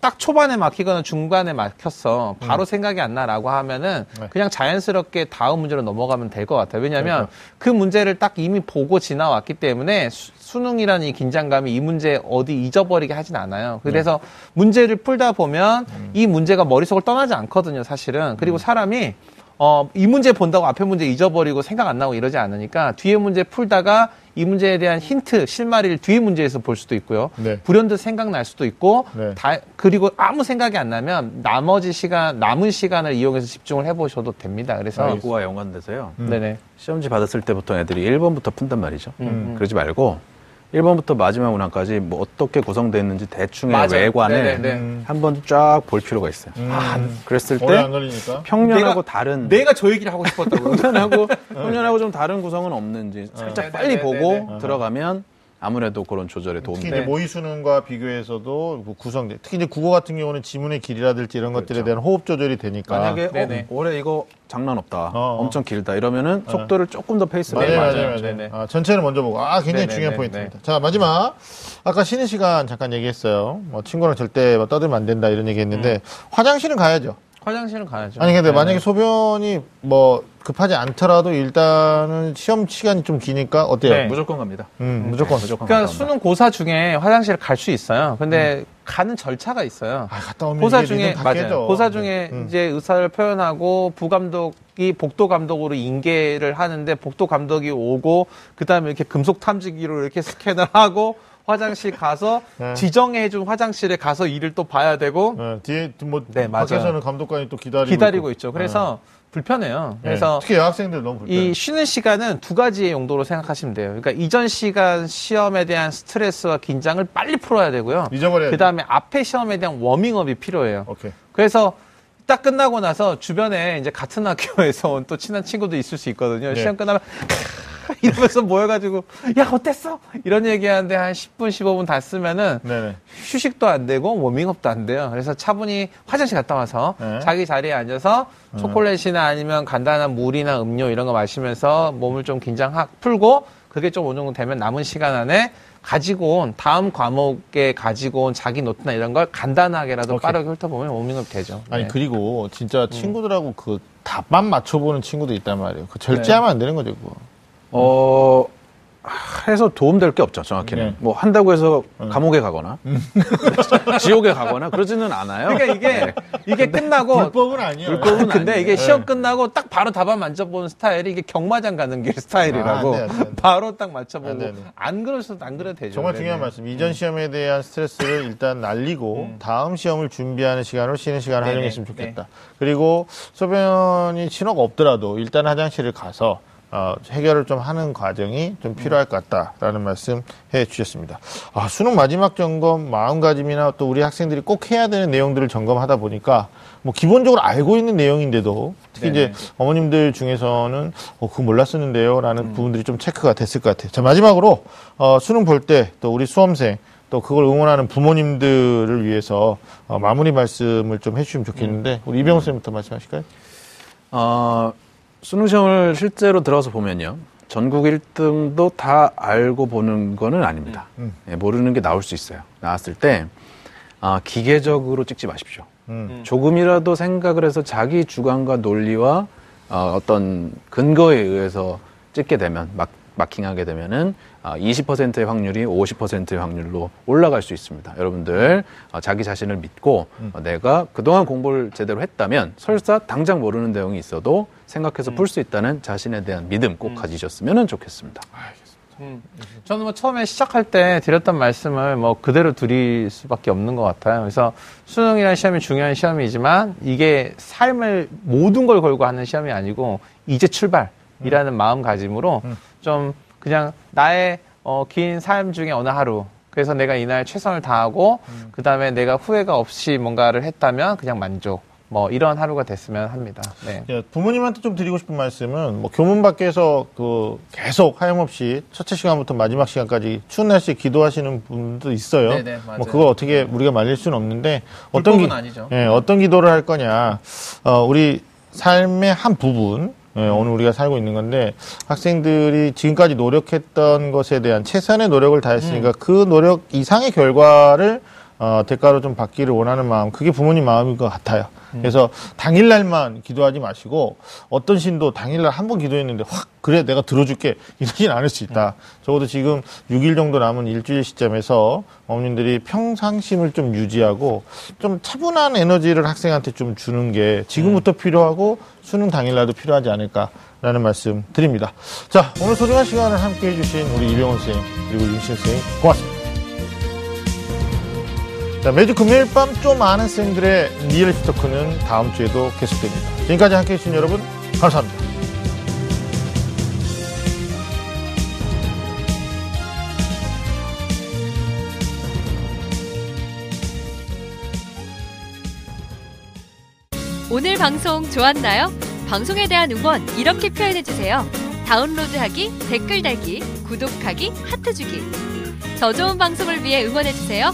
Speaker 3: 딱 초반에 막히거나 중반에 막혔어. 바로 생각이 안 나라고 하면은
Speaker 1: 음. 네.
Speaker 3: 그냥 자연스럽게 다음 문제로 넘어가면 될 것 같아요. 왜냐하면
Speaker 1: 그러니까.
Speaker 3: 그 문제를 딱 이미 보고 지나왔기 때문에 수, 수능이라는 이 긴장감이 이 문제 어디 잊어버리게 하진 않아요. 그래서 문제를 풀다 보면 이 문제가 머릿속을 떠나지 않거든요, 사실은. 그리고 사람이 어, 이 문제 본다고 앞에 문제 잊어버리고 생각 안 나고 이러지 않으니까 뒤에 문제 풀다가 이 문제에 대한 힌트, 실마리를 뒤에 문제에서 볼 수도 있고요.
Speaker 1: 네.
Speaker 3: 불현듯 생각날 수도 있고
Speaker 1: 네.
Speaker 3: 다 그리고 아무 생각이 안 나면 나머지 시간 남은 시간을 이용해서 집중을 해보셔도 됩니다. 그래서
Speaker 2: 그거와 연관돼서요.
Speaker 3: 네네
Speaker 2: 시험지 받았을 때 보통 애들이 1번부터 푼단 말이죠.
Speaker 3: 음.
Speaker 2: 그러지 말고 1번부터 마지막 문항까지 뭐 어떻게 구성됐는지 대충의
Speaker 3: 맞아요.
Speaker 2: 외관을
Speaker 3: 네네네.
Speaker 1: 음.
Speaker 2: 한번 쫙 볼 필요가 있어요.
Speaker 1: 음.
Speaker 2: 아, 그랬을 때. 평년하고
Speaker 3: 내가-
Speaker 2: 다른
Speaker 3: 내가 저 얘기를 하고 싶었다고요.
Speaker 2: 평년하고 평년하고 좀 다른 구성은 없는지 살짝
Speaker 3: 네,
Speaker 2: 빨리
Speaker 3: 네,
Speaker 2: 보고
Speaker 3: 네, 네.
Speaker 2: 들어가면 아무래도 그런 조절에 도움이
Speaker 1: 특히. 이제 모의 수능과 비교해서도 그 구성돼. 특히 이제 국어 같은 경우는 지문의 길이라든지 이런 것들에 대한 호흡 조절이 되니까.
Speaker 2: 만약에 어,
Speaker 3: 네네.
Speaker 2: 올해 이거 장난 없다,
Speaker 1: 어.
Speaker 2: 엄청 길다 이러면은 속도를 조금 더 페이스를
Speaker 1: 맞아요,
Speaker 3: 네,
Speaker 1: 맞아요,
Speaker 3: 맞아요.
Speaker 1: 맞아요.
Speaker 3: 네네.
Speaker 1: 아, 전체를 먼저 보고. 아, 굉장히
Speaker 3: 네네,
Speaker 1: 중요한
Speaker 3: 네,
Speaker 1: 포인트입니다. 자, 마지막. 아까 쉬는 시간 잠깐 얘기했어요. 뭐, 친구랑 절대 뭐 떠들면 안 된다 이런 얘기 했는데, 화장실은 가야죠.
Speaker 3: 화장실은 가야죠.
Speaker 1: 아니, 근데
Speaker 3: 네네.
Speaker 1: 만약에 소변이 뭐, 급하지 않더라도 일단은 시험 시간이 좀 기니까 어때요?
Speaker 3: 네.
Speaker 2: 무조건 갑니다.
Speaker 1: 음, 무조건.
Speaker 2: 무조건
Speaker 3: 그러니까
Speaker 2: 온다.
Speaker 3: 수능 고사 중에 화장실 갈수 있어요. 근데 가는 절차가 있어요.
Speaker 1: 아, 갔다 오면
Speaker 3: 고사 중에
Speaker 1: 깨져.
Speaker 3: 맞아요. 고사 중에
Speaker 1: 음.
Speaker 3: 이제 의사를 표현하고 부감독이 복도 감독으로 인계를 하는데 복도 감독이 오고 그다음에 이렇게 금속 탐지기로 이렇게 스캔을 하고 화장실 가서
Speaker 1: 네.
Speaker 3: 지정해준 화장실에 가서 일을 또 봐야 되고
Speaker 1: 네, 뒤에 뭐
Speaker 3: 네, 맞아요.
Speaker 1: 밖에서는 감독관이 또 기다리고,
Speaker 3: 기다리고
Speaker 1: 있고.
Speaker 3: 있죠. 그래서 불편해요.
Speaker 1: 네,
Speaker 3: 그래서
Speaker 1: 특히 여학생들 너무 불편.
Speaker 3: 이 쉬는 시간은 두 가지의 용도로 생각하시면 돼요. 그러니까 이전 시간 시험에 대한 스트레스와 긴장을 빨리 풀어야 되고요.
Speaker 1: 잊어버려야
Speaker 3: 그
Speaker 1: 돼.
Speaker 3: 다음에 앞에 시험에 대한 워밍업이 필요해요.
Speaker 1: 오케이.
Speaker 3: 그래서 딱 끝나고 나서 주변에 이제 같은 학교에서 온 또 친한 친구도 있을 수 있거든요.
Speaker 1: 네.
Speaker 3: 시험 끝나면 이러면서 모여가지고 야 어땠어? 이런 얘기하는데 한 10분 15분 다 쓰면은
Speaker 1: 네네.
Speaker 3: 휴식도 안 되고 워밍업도 안 돼요. 그래서 차분히 화장실 갔다 와서
Speaker 1: 네.
Speaker 3: 자기 자리에 앉아서 초콜릿이나 아니면 간단한 물이나 음료 이런 거 마시면서 몸을 좀 긴장 풀고 그게 좀 어느 정도 되면 남은 시간 안에 가지고 온 다음 과목에 가지고 온 자기 노트나 이런 걸 간단하게라도
Speaker 1: 오케이.
Speaker 3: 빠르게 훑어보면 워밍업 되죠.
Speaker 1: 아니
Speaker 3: 네.
Speaker 1: 그리고 진짜 친구들하고 그 답만 맞춰보는 친구도 있단 말이에요. 그 절제
Speaker 3: 네.
Speaker 1: 하면 안 되는 거죠, 그거.
Speaker 2: 어, 해서 도움될 게 없죠, 정확히는.
Speaker 1: 네.
Speaker 2: 뭐, 한다고 해서 감옥에 가거나, 지옥에 가거나, 그러지는 않아요.
Speaker 3: 그러니까 이게 이게 끝나고
Speaker 1: 불법은 아니에요.
Speaker 2: 불법은
Speaker 3: 근데
Speaker 2: 아니에요.
Speaker 3: 이게 시험 끝나고 딱 바로 답안 만져보는 스타일이 이게 경마장 가는 길 스타일이라고
Speaker 1: 아, 안 돼, 안 돼.
Speaker 3: 바로 딱 맞춰보고
Speaker 1: 안 돼, 안
Speaker 3: 안,
Speaker 1: 돼.
Speaker 3: 그러셔도 안 그래도 되죠.
Speaker 1: 정말. 중요한 말씀. 이전 시험에 대한 스트레스를 일단 날리고 다음 시험을 준비하는 시간으로 쉬는 시간을
Speaker 3: 네네.
Speaker 1: 활용했으면 좋겠다. 그리고 소변이 친호가 없더라도 일단 화장실을 가서 어, 해결을 좀 하는 과정이 좀 필요할 것 같다라는 말씀 해 주셨습니다. 아, 수능 마지막 점검, 마음가짐이나 또 우리 학생들이 꼭 해야 되는 내용들을 점검하다 보니까 뭐 기본적으로 알고 있는 내용인데도 특히
Speaker 3: 네네.
Speaker 1: 이제 어머님들 중에서는 어, 그거 몰랐었는데요. 라는 부분들이 좀 체크가 됐을 것 같아요. 자, 마지막으로 어, 수능 볼 때 또 우리 수험생 또 그걸 응원하는 부모님들을 위해서 어, 마무리 말씀을 좀 해주시면 좋겠는데 우리 이병호 선생님부터 말씀하실까요?
Speaker 2: 어, 수능 시험을 실제로 들어서 보면요. 전국 1등도 다 알고 보는 거는 아닙니다.
Speaker 1: 음.
Speaker 2: 예, 모르는 게 나올 수 있어요. 나왔을 때, 아, 기계적으로 찍지 마십시오.
Speaker 1: 음.
Speaker 2: 조금이라도 생각을 해서 자기 주관과 논리와 어, 어떤 근거에 의해서 찍게 되면 막, 마킹하게 되면은 아, 20%의 확률이 50%의 확률로 올라갈 수 있습니다. 여러분들 어, 자기 자신을 믿고 어, 내가 그동안 공부를 제대로 했다면 설사 당장 모르는 내용이 있어도 생각해서 풀수 있다는 자신에 대한 믿음 꼭 가지셨으면 좋겠습니다.
Speaker 3: 음. 저는 뭐 처음에 시작할 때 드렸던 말씀을 뭐 그대로 드릴 수밖에 없는 것 같아요. 그래서 수능이라는 시험이 중요한 시험이지만 이게 삶을 모든 걸 걸고 하는 시험이 아니고 이제 출발이라는 마음가짐으로 좀 그냥 나의 어, 긴 삶 중에 어느 하루 그래서 내가 이날 최선을 다하고 그 다음에 내가 후회가 없이 뭔가를 했다면 그냥 만족. 뭐 이런 하루가 됐으면 합니다. 네.
Speaker 1: 예, 부모님한테 좀 드리고 싶은 말씀은 뭐 교문 밖에서 그 계속 하염없이 첫째 시간부터 마지막 시간까지 추운 날씨에 기도하시는 분도 있어요.
Speaker 3: 네네, 맞아요.
Speaker 1: 뭐 그걸 어떻게 우리가 말릴 수는 없는데 어떤
Speaker 3: 불법은 아니죠.
Speaker 1: 예, 어떤 기도를 할 거냐. 어, 우리 삶의 한 부분 예, 오늘 우리가 살고 있는 건데 학생들이 지금까지 노력했던 것에 대한 최선의 노력을 다했으니까 그 노력 이상의 결과를 어, 대가로 좀 받기를 원하는 마음 그게 부모님 마음인 것 같아요. 그래서 당일날만 기도하지 마시고 어떤 신도 당일날 한 번 기도했는데 확 그래 내가 들어줄게 이러진 않을 수 있다. 적어도 지금 6일 정도 남은 일주일 시점에서 어머님들이 평상심을 좀 유지하고 좀 차분한 에너지를 학생한테 좀 주는 게 지금부터 필요하고 수능 당일날도 필요하지 않을까라는 말씀 드립니다. 자 오늘 소중한 시간을 함께 해 주신 우리 이병헌 쌤 그리고 윤신 쌤 고맙습니다. 자, 매주 금요일 밤 좀 아는 쌤들의 리얼리티 토크는 다음 주에도 계속됩니다. 지금까지 함께 해 주신 여러분, 감사합니다.
Speaker 4: 오늘 방송 좋았나요? 방송에 대한 응원 이렇게 표현해 주세요. 다운로드하기, 댓글 달기, 구독하기, 하트 주기. 저 좋은 방송을 위해 응원해 주세요.